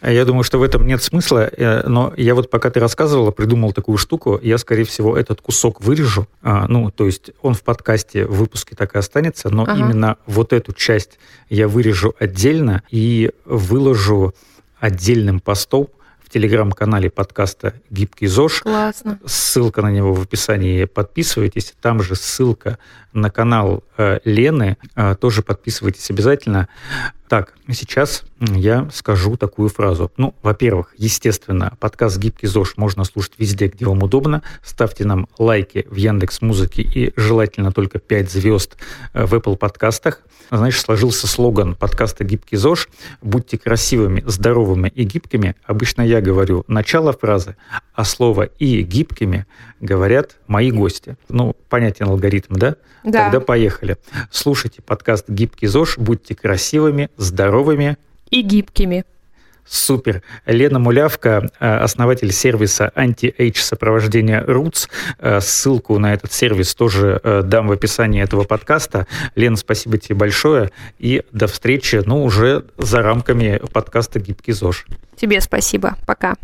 Speaker 2: А я думаю, что в этом нет смысла, э, но я вот пока ты рассказывала, придумал такую штуку, я, скорее всего, этот кусок вырежу, а, ну, то есть он в подкасте, в выпуске так и останется, но ага. именно вот эту часть я вырежу отдельно и выложу отдельным постом в телеграм-канале подкаста «Гибкий ЗОЖ».
Speaker 1: Классно.
Speaker 2: Ссылка на него в описании. Подписывайтесь. Там же ссылка на канал э, Лены. Э, тоже подписывайтесь обязательно. Так, сейчас я скажу такую фразу. Ну, во-первых, естественно, подкаст «Гибкий ЗОЖ» можно слушать везде, где вам удобно. Ставьте нам лайки в Яндекс Музыке и желательно только 5 звезд э, в Apple подкастах. Знаешь, сложился слоган подкаста «Гибкий ЗОЖ». Будьте красивыми, здоровыми и гибкими. Обычно я говорю начало фразы, а слово «и гибкими» говорят мои гости. Ну, понятен алгоритм, да?
Speaker 1: Да.
Speaker 2: Тогда поехали. Слушайте подкаст «Гибкий ЗОЖ». Будьте красивыми, здоровыми
Speaker 1: и гибкими.
Speaker 2: Супер. Лена Мулявка, э, основатель сервиса Anti-Age сопровождения Roots. Э, ссылку на этот сервис тоже э, дам в описании этого подкаста. Лена, спасибо тебе большое. И до встречи, ну, уже за рамками подкаста «Гибкий ЗОЖ».
Speaker 1: Тебе спасибо. Пока.